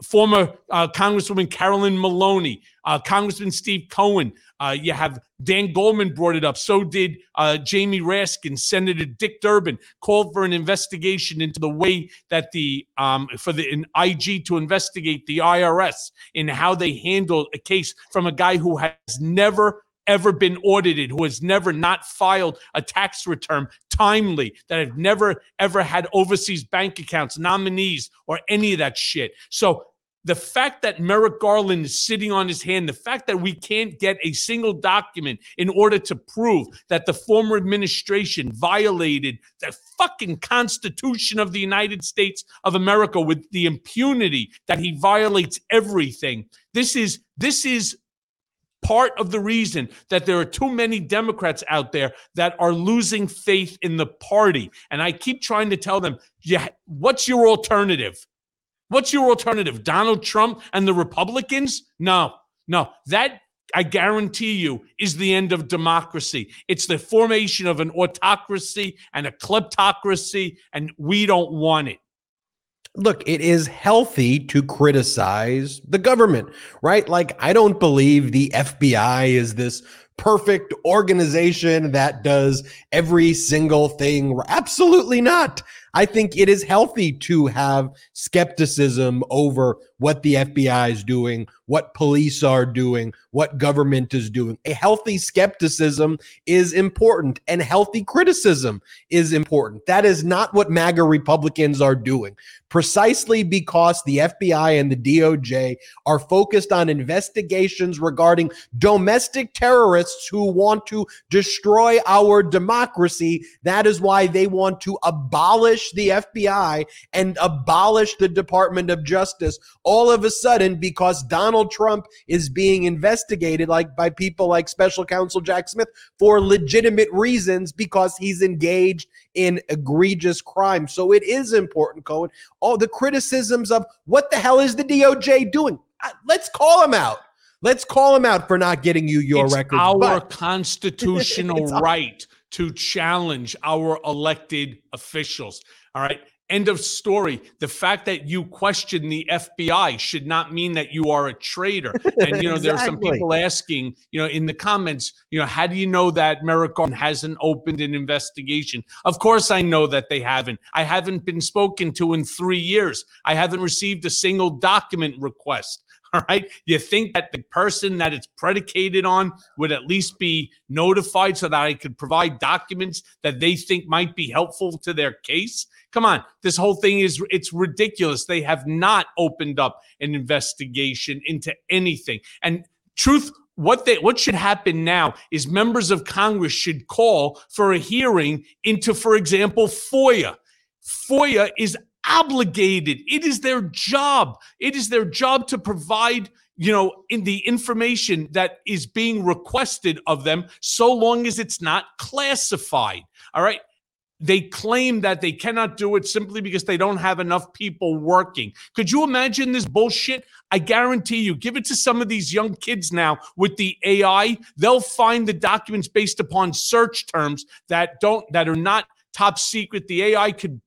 former uh, Congresswoman Carolyn Maloney, uh, Congressman Steve Cohen. Uh, you have Dan Goldman brought it up. So did uh, Jamie Raskin. Senator Dick Durbin called for an investigation into the way that the um, for the an IG to investigate the IRS in how they handled a case from a guy who has never ever been audited, who has never not filed a tax return timely, that have never ever had overseas bank accounts, nominees, or any of that shit. So the fact that Merrick Garland is sitting on his hand, the fact that we can't get a single document in order to prove that the former administration violated the fucking Constitution of the United States of America with the impunity that he violates everything. This is this is part of the reason that there are too many Democrats out there that are losing faith in the party. And I keep trying to tell them, yeah, what's your alternative? What's your alternative? Donald Trump and the Republicans? No, no. That I guarantee you is the end of democracy. It's the formation of an autocracy and a kleptocracy, and we don't want it look, it is healthy to criticize the government, right? Like, I don't believe the FBI is this perfect organization that does every single thing. Absolutely not. I think it is healthy to have skepticism over what the FBI is doing, what police are doing, what government is doing. A healthy skepticism is important, and healthy criticism is important. That is not what MAGA Republicans are doing, precisely because the FBI and the DOJ are focused on investigations regarding domestic terrorists who want to destroy our democracy. That is why they want to abolish the FBI and abolish the Department of Justice all of a sudden because Donald Trump is being investigated like by people like special counsel Jack Smith for legitimate reasons because he's engaged in egregious crime. So it is important, Cohen. All the criticisms of what the hell is the DOJ doing? Let's call him out. Let's call him out for not getting you your it's record. Our but- constitutional right to challenge our elected officials. All right. End of story. The fact that you question the FBI should not mean that you are a traitor. And you know, exactly. there are some people asking, you know, in the comments, you know, how do you know that Merrick hasn't opened an investigation? Of course, I know that they haven't. I haven't been spoken to in three years. I haven't received a single document request. All right. You think that the person that it's predicated on would at least be notified so that I could provide documents that they think might be helpful to their case? Come on. This whole thing is it's ridiculous. They have not opened up an investigation into anything. And truth what they what should happen now is members of Congress should call for a hearing into, for example, FOIA. FOIA is obligated. It is their job. It is their job to provide, you know, in the information that is being requested of them, so long as it's not classified. All right. They claim that they cannot do it simply because they don't have enough people working. Could you imagine this bullshit? I guarantee you, give it to some of these young kids now with the AI, they'll find the documents based upon search terms that don't that are not top secret. The AI could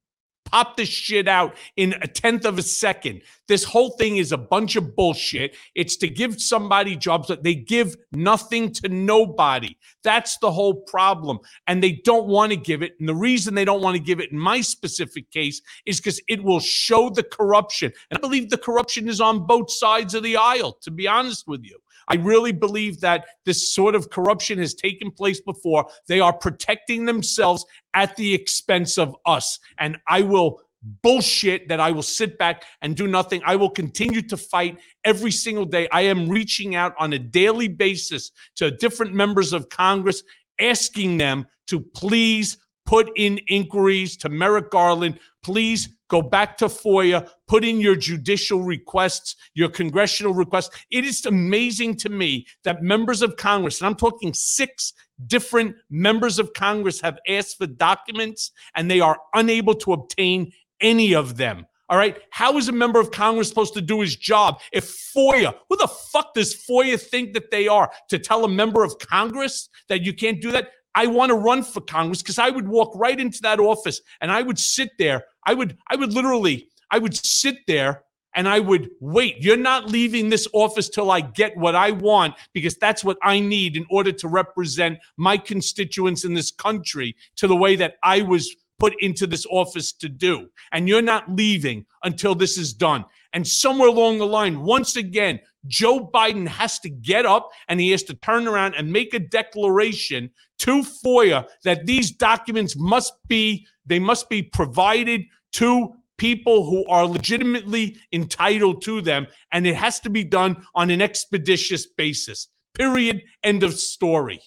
pop this shit out in a tenth of a second. This whole thing is a bunch of bullshit. It's to give somebody jobs that they give nothing to nobody. That's the whole problem. And they don't want to give it. And the reason they don't want to give it in my specific case is because it will show the corruption. And I believe the corruption is on both sides of the aisle, to be honest with you. I really believe that this sort of corruption has taken place before. They are protecting themselves at the expense of us. And I will bullshit that I will sit back and do nothing. I will continue to fight every single day. I am reaching out on a daily basis to different members of Congress, asking them to please put in inquiries to Merrick Garland. Please go back to FOIA, put in your judicial requests, your congressional requests. It is amazing to me that members of Congress, and I'm talking six different members of Congress, have asked for documents and they are unable to obtain any of them. All right. How is a member of Congress supposed to do his job if FOIA, who the fuck does FOIA think that they are to tell a member of Congress that you can't do that? I want to run for Congress because I would walk right into that office and I would sit there. I would, I would literally, I would sit there and I would wait. You're not leaving this office till I get what I want because that's what I need in order to represent my constituents in this country to the way that I was put into this office to do. And you're not leaving until this is done. And somewhere along the line, once again, Joe Biden has to get up and he has to turn around and make a declaration to FOIA that these documents must be they must be provided to people who are legitimately entitled to them and it has to be done on an expeditious basis. Period. End of story.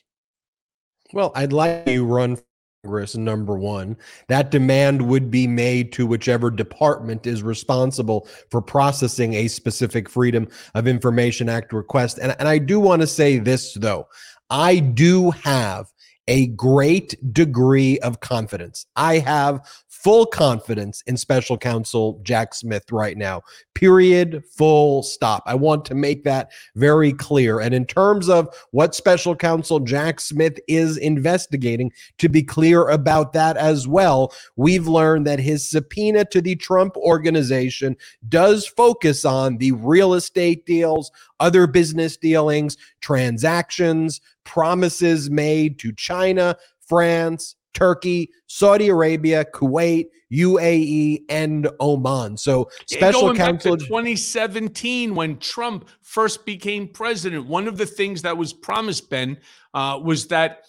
Well, I'd like you run Congress, number one. That demand would be made to whichever department is responsible for processing a specific Freedom of Information Act request. And, and I do want to say this, though. I do have a great degree of confidence. I have full confidence in special counsel Jack Smith right now. Period. Full stop. I want to make that very clear. And in terms of what special counsel Jack Smith is investigating, to be clear about that as well, we've learned that his subpoena to the Trump organization does focus on the real estate deals, other business dealings, transactions, promises made to China, France, Turkey, Saudi Arabia, Kuwait, UAE, and Oman. So special Going counsel 2017 when Trump first became president, one of the things that was promised, Ben, uh, was that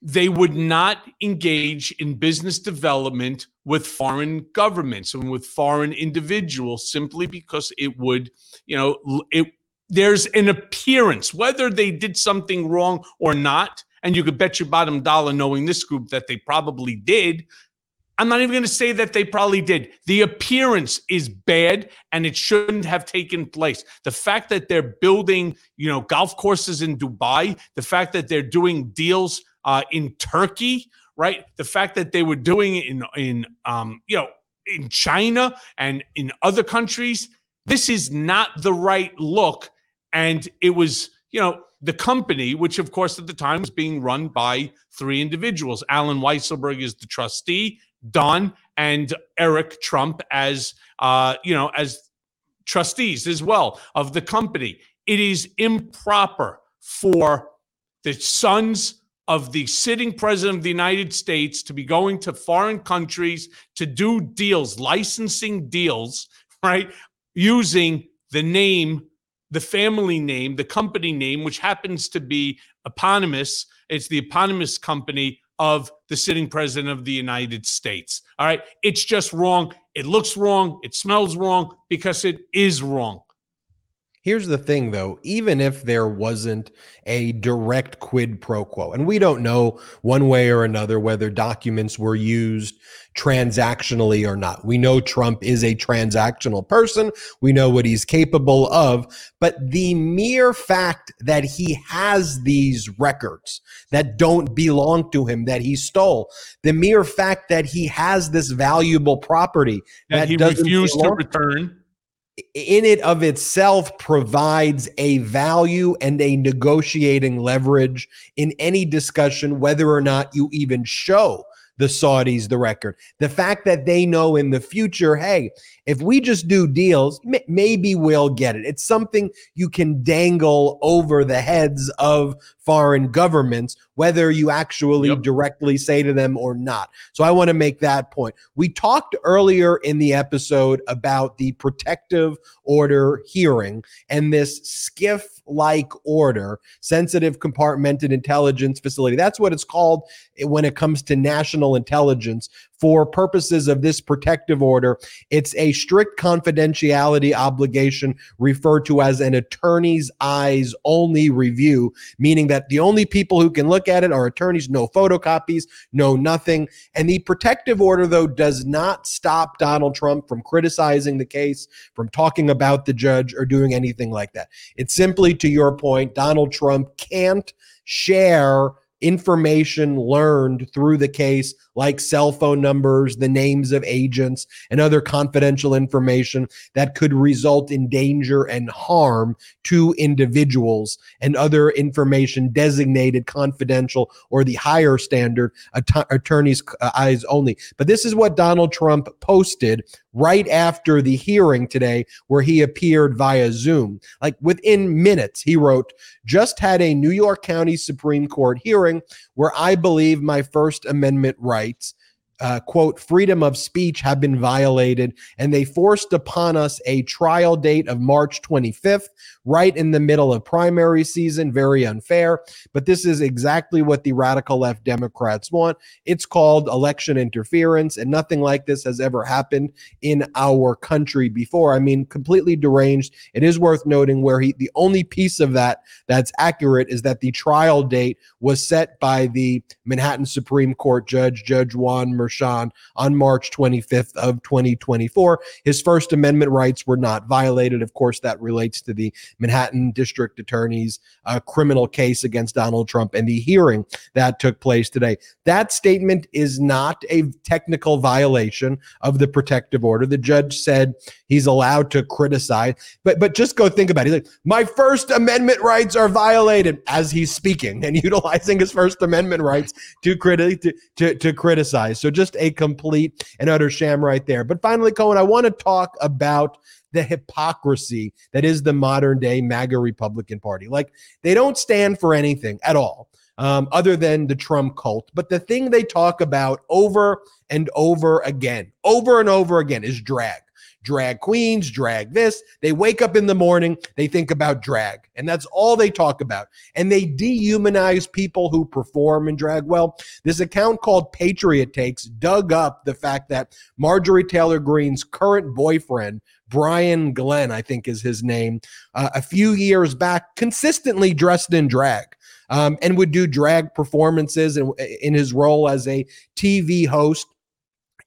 they would not engage in business development with foreign governments and with foreign individuals simply because it would, you know, it there's an appearance whether they did something wrong or not and you could bet your bottom dollar knowing this group that they probably did. I'm not even going to say that they probably did. The appearance is bad and it shouldn't have taken place. The fact that they're building, you know, golf courses in Dubai, the fact that they're doing deals uh, in Turkey, right? The fact that they were doing it in in um, you know, in China and in other countries, this is not the right look and it was, you know, the company, which of course at the time was being run by three individuals. Allen Weisselberg is the trustee, Don and Eric Trump as uh, you know, as trustees as well of the company. It is improper for the sons of the sitting president of the United States to be going to foreign countries to do deals, licensing deals, right? Using the name the family name, the company name, which happens to be eponymous. It's the eponymous company of the sitting president of the United States. All right. It's just wrong. It looks wrong. It smells wrong because it is wrong. Here's the thing, though, even if there wasn't a direct quid pro quo, and we don't know one way or another whether documents were used transactionally or not. We know Trump is a transactional person. We know what he's capable of. But the mere fact that he has these records that don't belong to him, that he stole, the mere fact that he has this valuable property that, that he refused to return in it of itself provides a value and a negotiating leverage in any discussion, whether or not you even show the Saudis the record. The fact that they know in the future, hey, if we just do deals, maybe we'll get it. It's something you can dangle over the heads of foreign governments, whether you actually yep. directly say to them or not. So I want to make that point. We talked earlier in the episode about the protective order hearing and this SCIF like order, sensitive compartmented intelligence facility. That's what it's called when it comes to national intelligence for purposes of this protective order, it's a strict confidentiality obligation referred to as an attorney's eyes only review, meaning that the only people who can look at it are attorneys, no photocopies, no nothing. And the protective order, though, does not stop Donald Trump from criticizing the case, from talking about the judge, or doing anything like that. It's simply to your point, Donald Trump can't share information learned through the case, like cell phone numbers, the names of agents, and other confidential information that could result in danger and harm to individuals, and other information designated confidential or the higher standard att- attorney's uh, eyes only. But this is what Donald Trump posted right after the hearing today, where he appeared via Zoom. Like within minutes, he wrote, Just had a New York County Supreme Court hearing where I believe my First Amendment rights uh, quote, freedom of speech have been violated, and they forced upon us a trial date of March 25th, right in the middle of primary season. Very unfair, but this is exactly what the radical left Democrats want. It's called election interference, and nothing like this has ever happened in our country before. I mean, completely deranged. It is worth noting where he, the only piece of that that's accurate is that the trial date was set by the Manhattan Supreme Court Judge, Judge Juan On March 25th of 2024. His First Amendment rights were not violated. Of course, that relates to the Manhattan District Attorney's uh, criminal case against Donald Trump and the hearing that took place today. That statement is not a technical violation of the protective order. The judge said he's allowed to criticize, but but just go think about it. Like, my First Amendment rights are violated as he's speaking and utilizing his First Amendment rights to criti- to, to, to criticize. So just a complete and utter sham right there. But finally, Cohen, I want to talk about the hypocrisy that is the modern day MAGA Republican Party. Like they don't stand for anything at all. Um, other than the Trump cult. But the thing they talk about over and over again, over and over again, is drag drag queens, drag this. They wake up in the morning, they think about drag, and that's all they talk about. And they dehumanize people who perform in drag. Well, this account called Patriot Takes dug up the fact that Marjorie Taylor Greene's current boyfriend, Brian Glenn, I think is his name, uh, a few years back, consistently dressed in drag. Um, and would do drag performances in, in his role as a TV host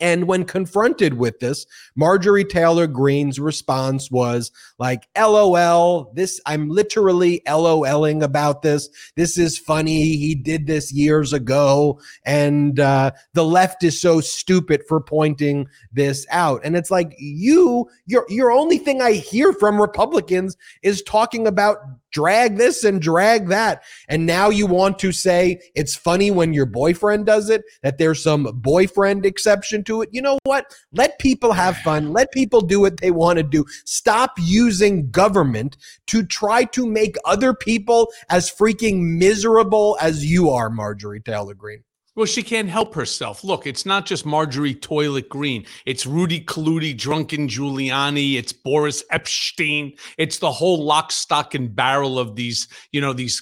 and when confronted with this, Marjorie Taylor Greene's response was like, LOL, this, I'm literally LOLing about this. This is funny. He did this years ago. And uh, the left is so stupid for pointing this out. And it's like, you, your, your only thing I hear from Republicans is talking about drag this and drag that. And now you want to say it's funny when your boyfriend does it, that there's some boyfriend exception to it. You know what? Let people have fun. Let people do what they want to do. Stop using government to try to make other people as freaking miserable as you are, Marjorie Taylor Greene. Well, she can't help herself. Look, it's not just Marjorie Toilet Green. It's Rudy Colludi, Drunken Giuliani. It's Boris Epshteyn. It's the whole lock, stock, and barrel of these, you know, these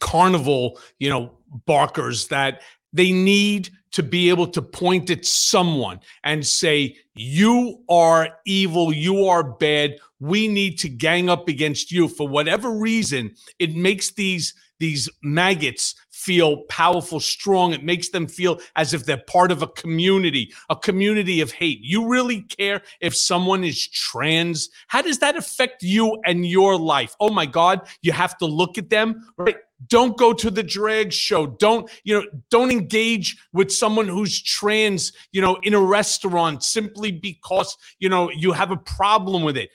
carnival, you know, barkers that they need to be able to point at someone and say, You are evil. You are bad. We need to gang up against you. For whatever reason, it makes these these maggots feel powerful, strong. It makes them feel as if they're part of a community, a community of hate. You really care if someone is trans? How does that affect you and your life? Oh my God, you have to look at them, right? Don't go to the drag show. Don't, you know, don't engage with someone who's trans, you know, in a restaurant simply because, you know, you have a problem with it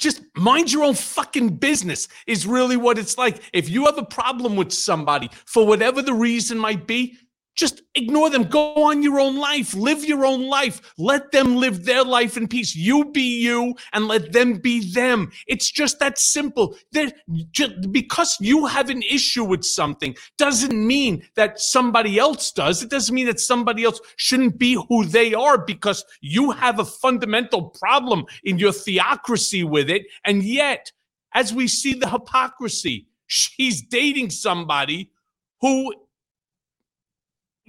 just mind your own fucking business is really what it's like. If you have a problem with somebody for whatever the reason might be, just ignore them. Go on your own life. Live your own life. Let them live their life in peace. You be you and let them be them. It's just that simple. Just, because you have an issue with something doesn't mean that somebody else does. It doesn't mean that somebody else shouldn't be who they are because you have a fundamental problem in your theocracy with it. And yet, as we see the hypocrisy, she's dating somebody who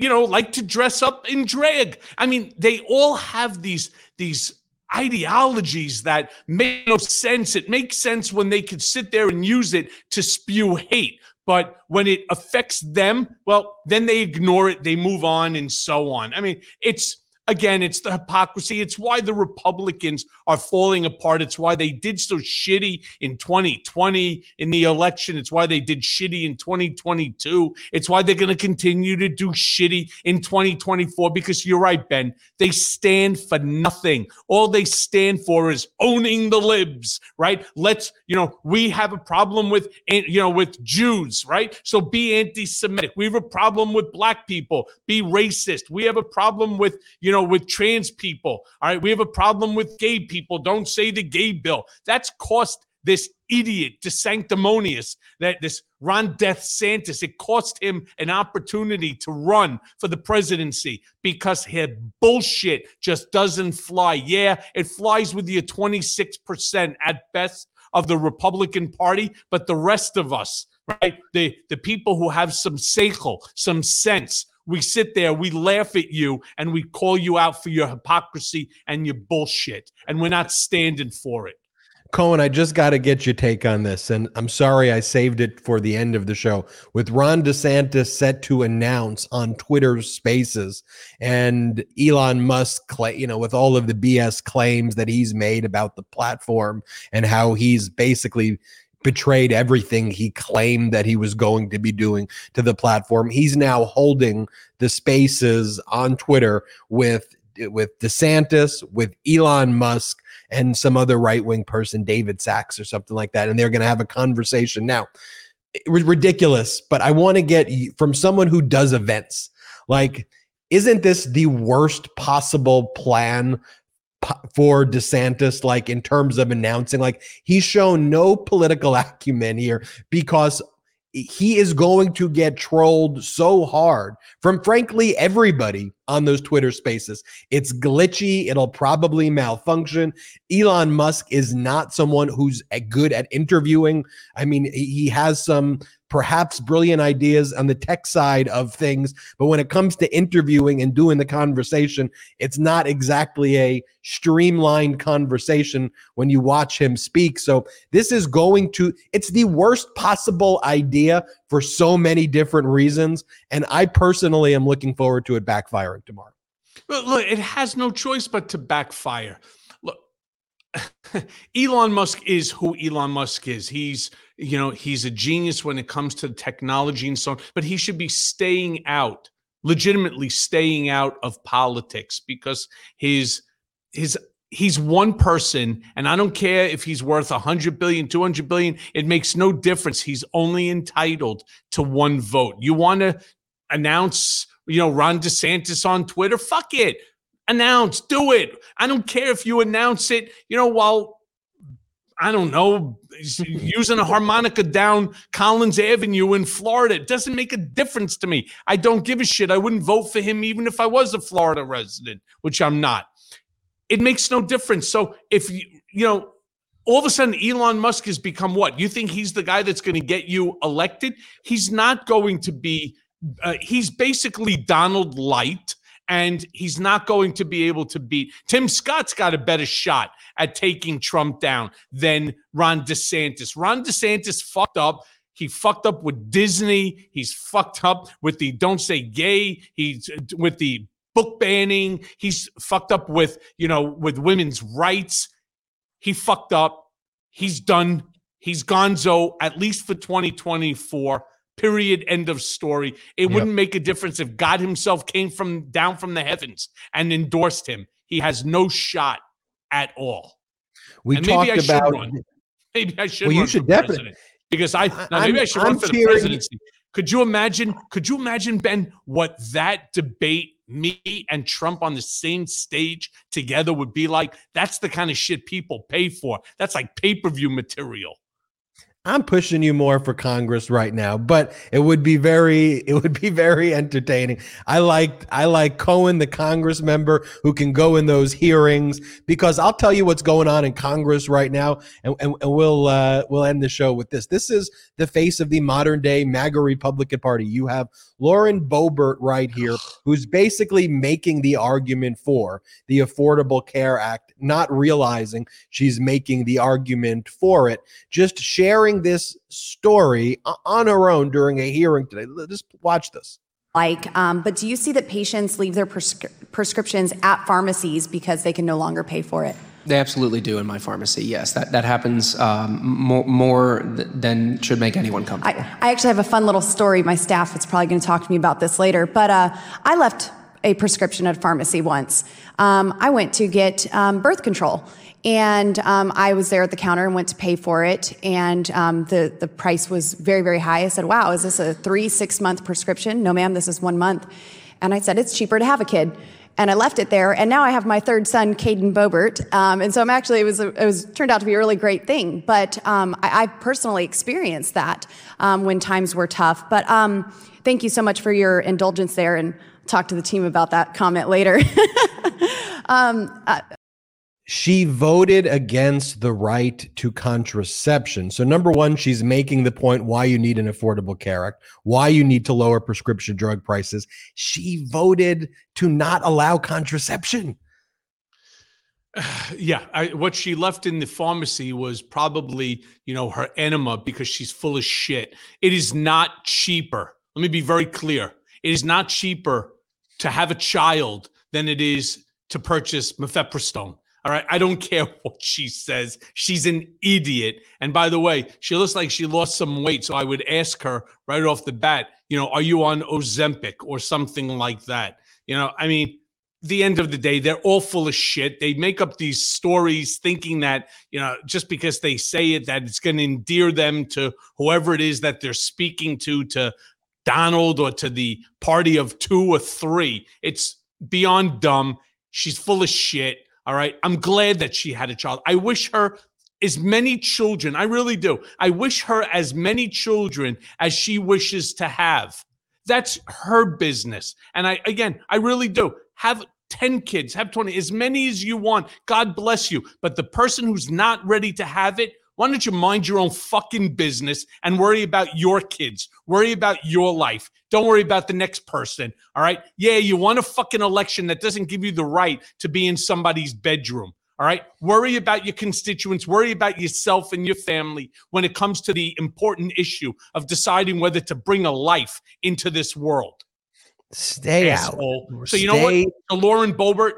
you know, like to dress up in drag. I mean, they all have these these ideologies that make no sense. It makes sense when they could sit there and use it to spew hate. But when it affects them, well, then they ignore it, they move on, and so on. I mean, it's Again, it's the hypocrisy. It's why the Republicans are falling apart. It's why they did so shitty in 2020 in the election. It's why they did shitty in 2022. It's why they're going to continue to do shitty in 2024 because you're right, Ben. They stand for nothing. All they stand for is owning the libs, right? Let's, you know, we have a problem with, you know, with Jews, right? So be anti Semitic. We have a problem with black people. Be racist. We have a problem with, you know, know, with trans people. All right. We have a problem with gay people. Don't say the gay bill. That's cost this idiot, this sanctimonious, that this Ron DeSantis, it cost him an opportunity to run for the presidency because his bullshit just doesn't fly. Yeah, it flies with your 26% at best of the Republican Party, but the rest of us, right? The the people who have some seichel, some sense, we sit there, we laugh at you, and we call you out for your hypocrisy and your bullshit. And we're not standing for it. Cohen, I just got to get your take on this. And I'm sorry I saved it for the end of the show. With Ron DeSantis set to announce on Twitter spaces and Elon Musk, you know, with all of the BS claims that he's made about the platform and how he's basically betrayed everything he claimed that he was going to be doing to the platform. He's now holding the spaces on Twitter with with DeSantis, with Elon Musk, and some other right wing person, David Sacks or something like that, and they're going to have a conversation now. Ridiculous, but I want to get from someone who does events like. Isn't this the worst possible plan for DeSantis, like in terms of announcing, like he's shown no political acumen here because he is going to get trolled so hard from frankly everybody on those Twitter spaces. It's glitchy, it'll probably malfunction. Elon Musk is not someone who's eh, good at interviewing. I mean, he has some perhaps brilliant ideas on the tech side of things. But when it comes to interviewing and doing the conversation, it's not exactly a streamlined conversation when you watch him speak. So this is going to, it's the worst possible idea for so many different reasons. And I personally am looking forward to it backfiring tomorrow. But look, it has no choice but to backfire. Look, Elon Musk is who Elon Musk is. He's you know, he's a genius when it comes to technology and so on, but he should be staying out, legitimately staying out of politics because his his he's one person and i don't care if he's worth 100 billion 200 billion it makes no difference. He's only entitled to one vote. You want to announce you know ron desantis on twitter? Fuck it. Announce do it. I don't care if you announce it you know while I don't know, using a harmonica down Collins Avenue in Florida. It doesn't make a difference to me. I don't give a shit. I wouldn't vote for him even if I was a Florida resident, which I'm not. It makes no difference. So if you, you know, all of a sudden Elon Musk has become what? You think he's the guy that's going to get you elected? He's not going to be, uh, he's basically Donald Light and he's not going to be able to beat Tim Scott's got a better shot at taking Trump down than Ron DeSantis. Ron DeSantis fucked up. He fucked up with Disney. He's fucked up with the don't say gay. He's uh, with the book banning. He's fucked up with, you know, with women's rights. He fucked up. He's done. He's gonzo at least for 2024. Period. End of story. It yep. wouldn't make a difference if God Himself came from down from the heavens and endorsed him. He has no shot at all. We and talked maybe about. Run. Maybe I should. Well, you should definitely because I now maybe I should I'm run for the presidency. Could you imagine? Could you imagine, Ben, what that debate, me and Trump on the same stage together would be like? That's the kind of shit people pay for. That's like pay per view material. I'm pushing you more for Congress right now, but it would be very it would be very entertaining. I like I like Cohen, the Congress member who can go in those hearings because I'll tell you what's going on in Congress right now, and, and, and we'll uh, we'll end the show with this. This is the face of the modern day MAGA Republican Party. You have Lauren Boebert right here, who's basically making the argument for the Affordable Care Act, not realizing she's making the argument for it, just sharing this story on her own during a hearing today. Just watch this. Like, um, but do you see that patients leave their prescri- prescriptions at pharmacies because they can no longer pay for it? They absolutely do in my pharmacy. Yes, that that happens um, more, more than should make anyone comfortable. I, I, actually have a fun little story. My staff is probably going to talk to me about this later, but uh, I left a prescription at a pharmacy once. Um, I went to get um, birth control. And um, I was there at the counter and went to pay for it. And um, the, the price was very, very high. I said, Wow, is this a three, six month prescription? No, ma'am, this is one month. And I said, It's cheaper to have a kid and I left it there. And now I have my third son, Caden Boebert, Um, and so I'm actually, it was, it was turned out to be a really great thing. But um, I, I, personally experienced that um, when times were tough. But um, thank you so much for your indulgence there, and talk to the team about that comment later. Um, uh, she voted against the right to contraception. So, number one, she's making the point why you need an Affordable Care Act, why you need to lower prescription drug prices. She voted to not allow contraception. Yeah, I, what she left in the pharmacy was probably, you know, her enema because she's full of shit. It is not cheaper. Let me be very clear. It is not cheaper to have a child than it is to purchase mifepristone. All right. I don't care what she says. She's an idiot. And by the way, she looks like she lost some weight. So I would ask her right off the bat, you know, are you on Ozempic or something like that? You know, I mean, the end of the day, they're all full of shit. They make up these stories thinking that, you know, just because they say it, that it's going to endear them to whoever it is that they're speaking to, to Donald or to the party of two or three. It's beyond dumb. She's full of shit. All right. I'm glad that she had a child. I wish her as many children. I really do. I wish her as many children as she wishes to have. That's her business. And I, again, I really do. Have 10 kids, have 20, as many as you want. God bless you. But the person who's not ready to have it, why don't you mind your own fucking business and worry about your kids? Worry about your life. Don't worry about the next person. All right. Yeah, you want a fucking election that doesn't give you the right to be in somebody's bedroom. All right. Worry about your constituents. Worry about yourself and your family when it comes to the important issue of deciding whether to bring a life into this world. Stay Asshole. out. So, you know what? So Lauren Boebert,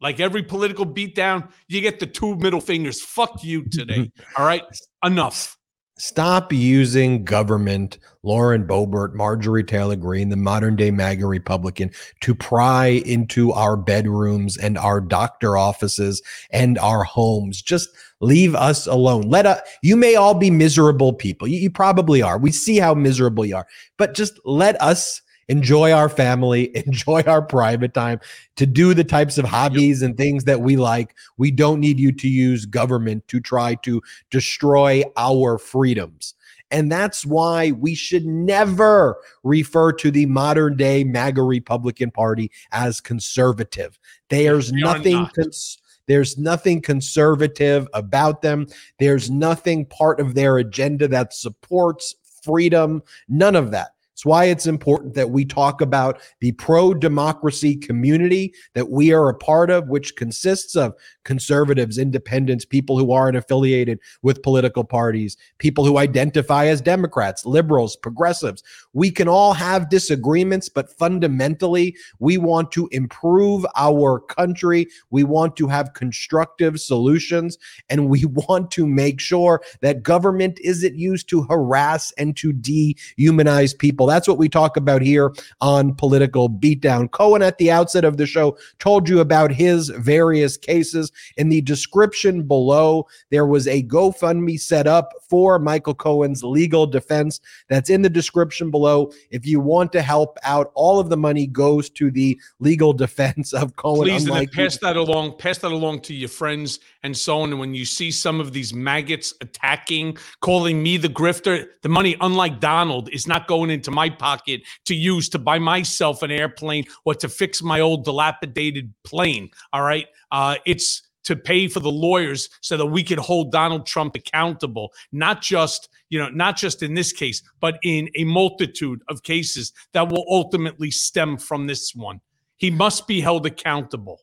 like every political beatdown, you get the two middle fingers. Fuck you today. All right. Enough. Stop using government, Lauren Boebert, Marjorie Taylor Greene, the modern day MAGA Republican, to pry into our bedrooms and our doctor offices and our homes. Just leave us alone. Let us, you may all be miserable people. You, you probably are. We see how miserable you are, but just let us enjoy our family, enjoy our private time, to do the types of hobbies and things that we like. We don't need you to use government to try to destroy our freedoms. And that's why we should never refer to the modern day MAGA Republican Party as conservative. There's nothing. Cons- there's nothing conservative about them. There's nothing part of their agenda that supports freedom. None of that. It's why it's important that we talk about the pro democracy community that we are a part of, which consists of conservatives, independents, people who aren't affiliated with political parties, people who identify as Democrats, liberals, progressives. We can all have disagreements, but fundamentally, we want to improve our country. We want to have constructive solutions, and we want to make sure that government isn't used to harass and to dehumanize people people. That's what we talk about here on Political Beatdown. Cohen, at the outset of the show, told you about his various cases. In the description below, there was a GoFundMe set up for Michael Cohen's legal defense. That's in the description below. If you want to help out, all of the money goes to the legal defense of Cohen. Please, pass that along. Pass that along to your friends and so on. And when you see some of these maggots attacking, calling me the grifter, the money, unlike Donald, is not going into my pocket to use to buy myself an airplane or to fix my old dilapidated plane. All right. Uh, it's to pay for the lawyers so that we could hold Donald Trump accountable, not just you know, not just in this case, but in a multitude of cases that will ultimately stem from this one. He must be held accountable.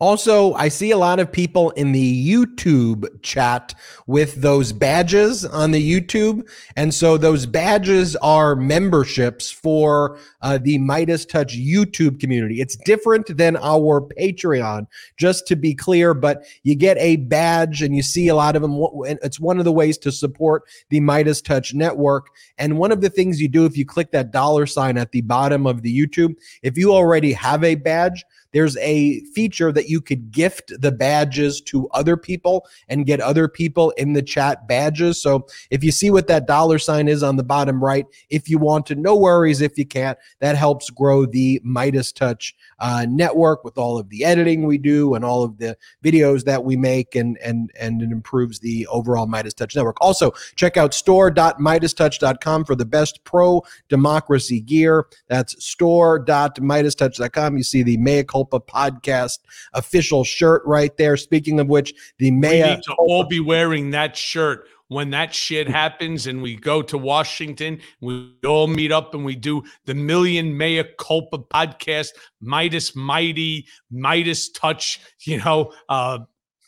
Also, I see a lot of people in the YouTube chat with those badges on the YouTube. And so those badges are memberships for uh, the MeidasTouch YouTube community. It's different than our Patreon, just to be clear, but you get a badge and you see a lot of them. It's one of the ways to support the MeidasTouch network. And one of the things you do if you click that dollar sign at the bottom of the YouTube, if you already have a badge, there's a feature that you could gift the badges to other people and get other people in the chat badges. So if you see what that dollar sign is on the bottom right, if you want to, no worries if you can't. That helps grow the MeidasTouch uh, network with all of the editing we do and all of the videos that we make, and and and it improves the overall MeidasTouch network. Also, check out store.meidastouch.com for the best pro democracy gear. That's store.meidastouch.com. You see the Mea Culpa podcast official shirt right there. Speaking of which, the Mea we need to all be wearing that shirt when that shit happens and we go to Washington, we all meet up and we do the Million Mea Culpa podcast, Meidas Mighty, MeidasTouch, you know, uh,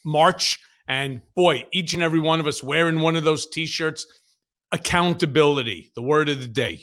March. And boy, each and every one of us wearing one of those t shirts, accountability, the word of the day.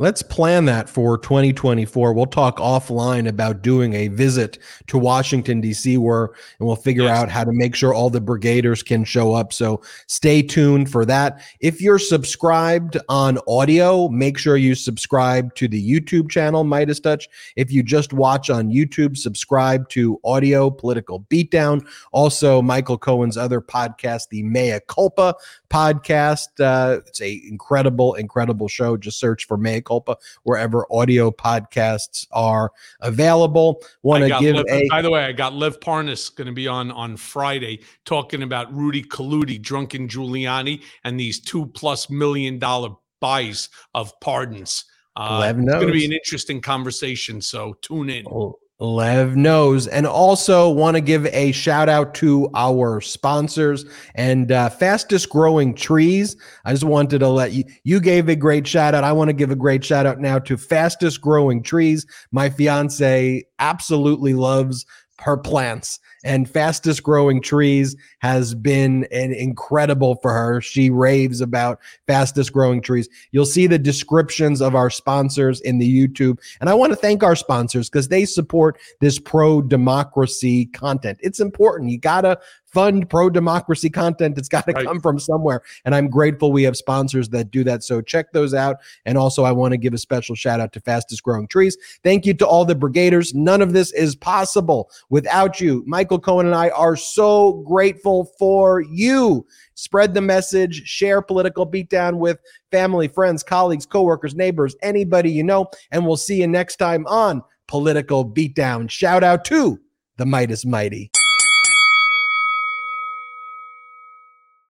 Let's plan that for 2024. We'll talk offline about doing a visit to Washington, D.C., where and we'll figure yes. out how to make sure all the brigaders can show up. So stay tuned for that. If you're subscribed on audio, make sure you subscribe to the YouTube channel, MeidasTouch. If you just watch on YouTube, subscribe to Audio Political Beatdown. Also, Michael Cohen's other podcast, the Mea Culpa podcast. Uh, it's a incredible, incredible show. Just search for Mea culpa wherever audio podcasts are available. Want to give Liv, a by the way, I got Lev Parnas going to be on on Friday talking about Rudy Colludi, drunken Giuliani, and these two plus million dollar buys of pardons. Uh, it's going to be an interesting conversation. So tune in. Oh. Lev knows. And also want to give a shout out to our sponsors and uh, fastest growing trees. I just wanted to let you, you gave a great shout out. I want to give a great shout out now to fastest growing trees. My fiance absolutely loves her plants and fastest growing trees has been an incredible for her. She raves about fastest growing trees. You'll see the descriptions of our sponsors in the YouTube. And I want to thank our sponsors because they support this pro democracy content. It's important. You got to fund pro democracy content. It's got to right. come from somewhere. And I'm grateful we have sponsors that do that. So check those out. And also, I want to give a special shout out to Fastest Growing Trees. Thank you to all the brigaders. None of this is possible without you. Michael Cohen and I are so grateful for you. Spread the message, share political beatdown with family, friends, colleagues, coworkers, neighbors, anybody you know. And we'll see you next time on Political Beatdown. Shout out to the Meidas Mighty.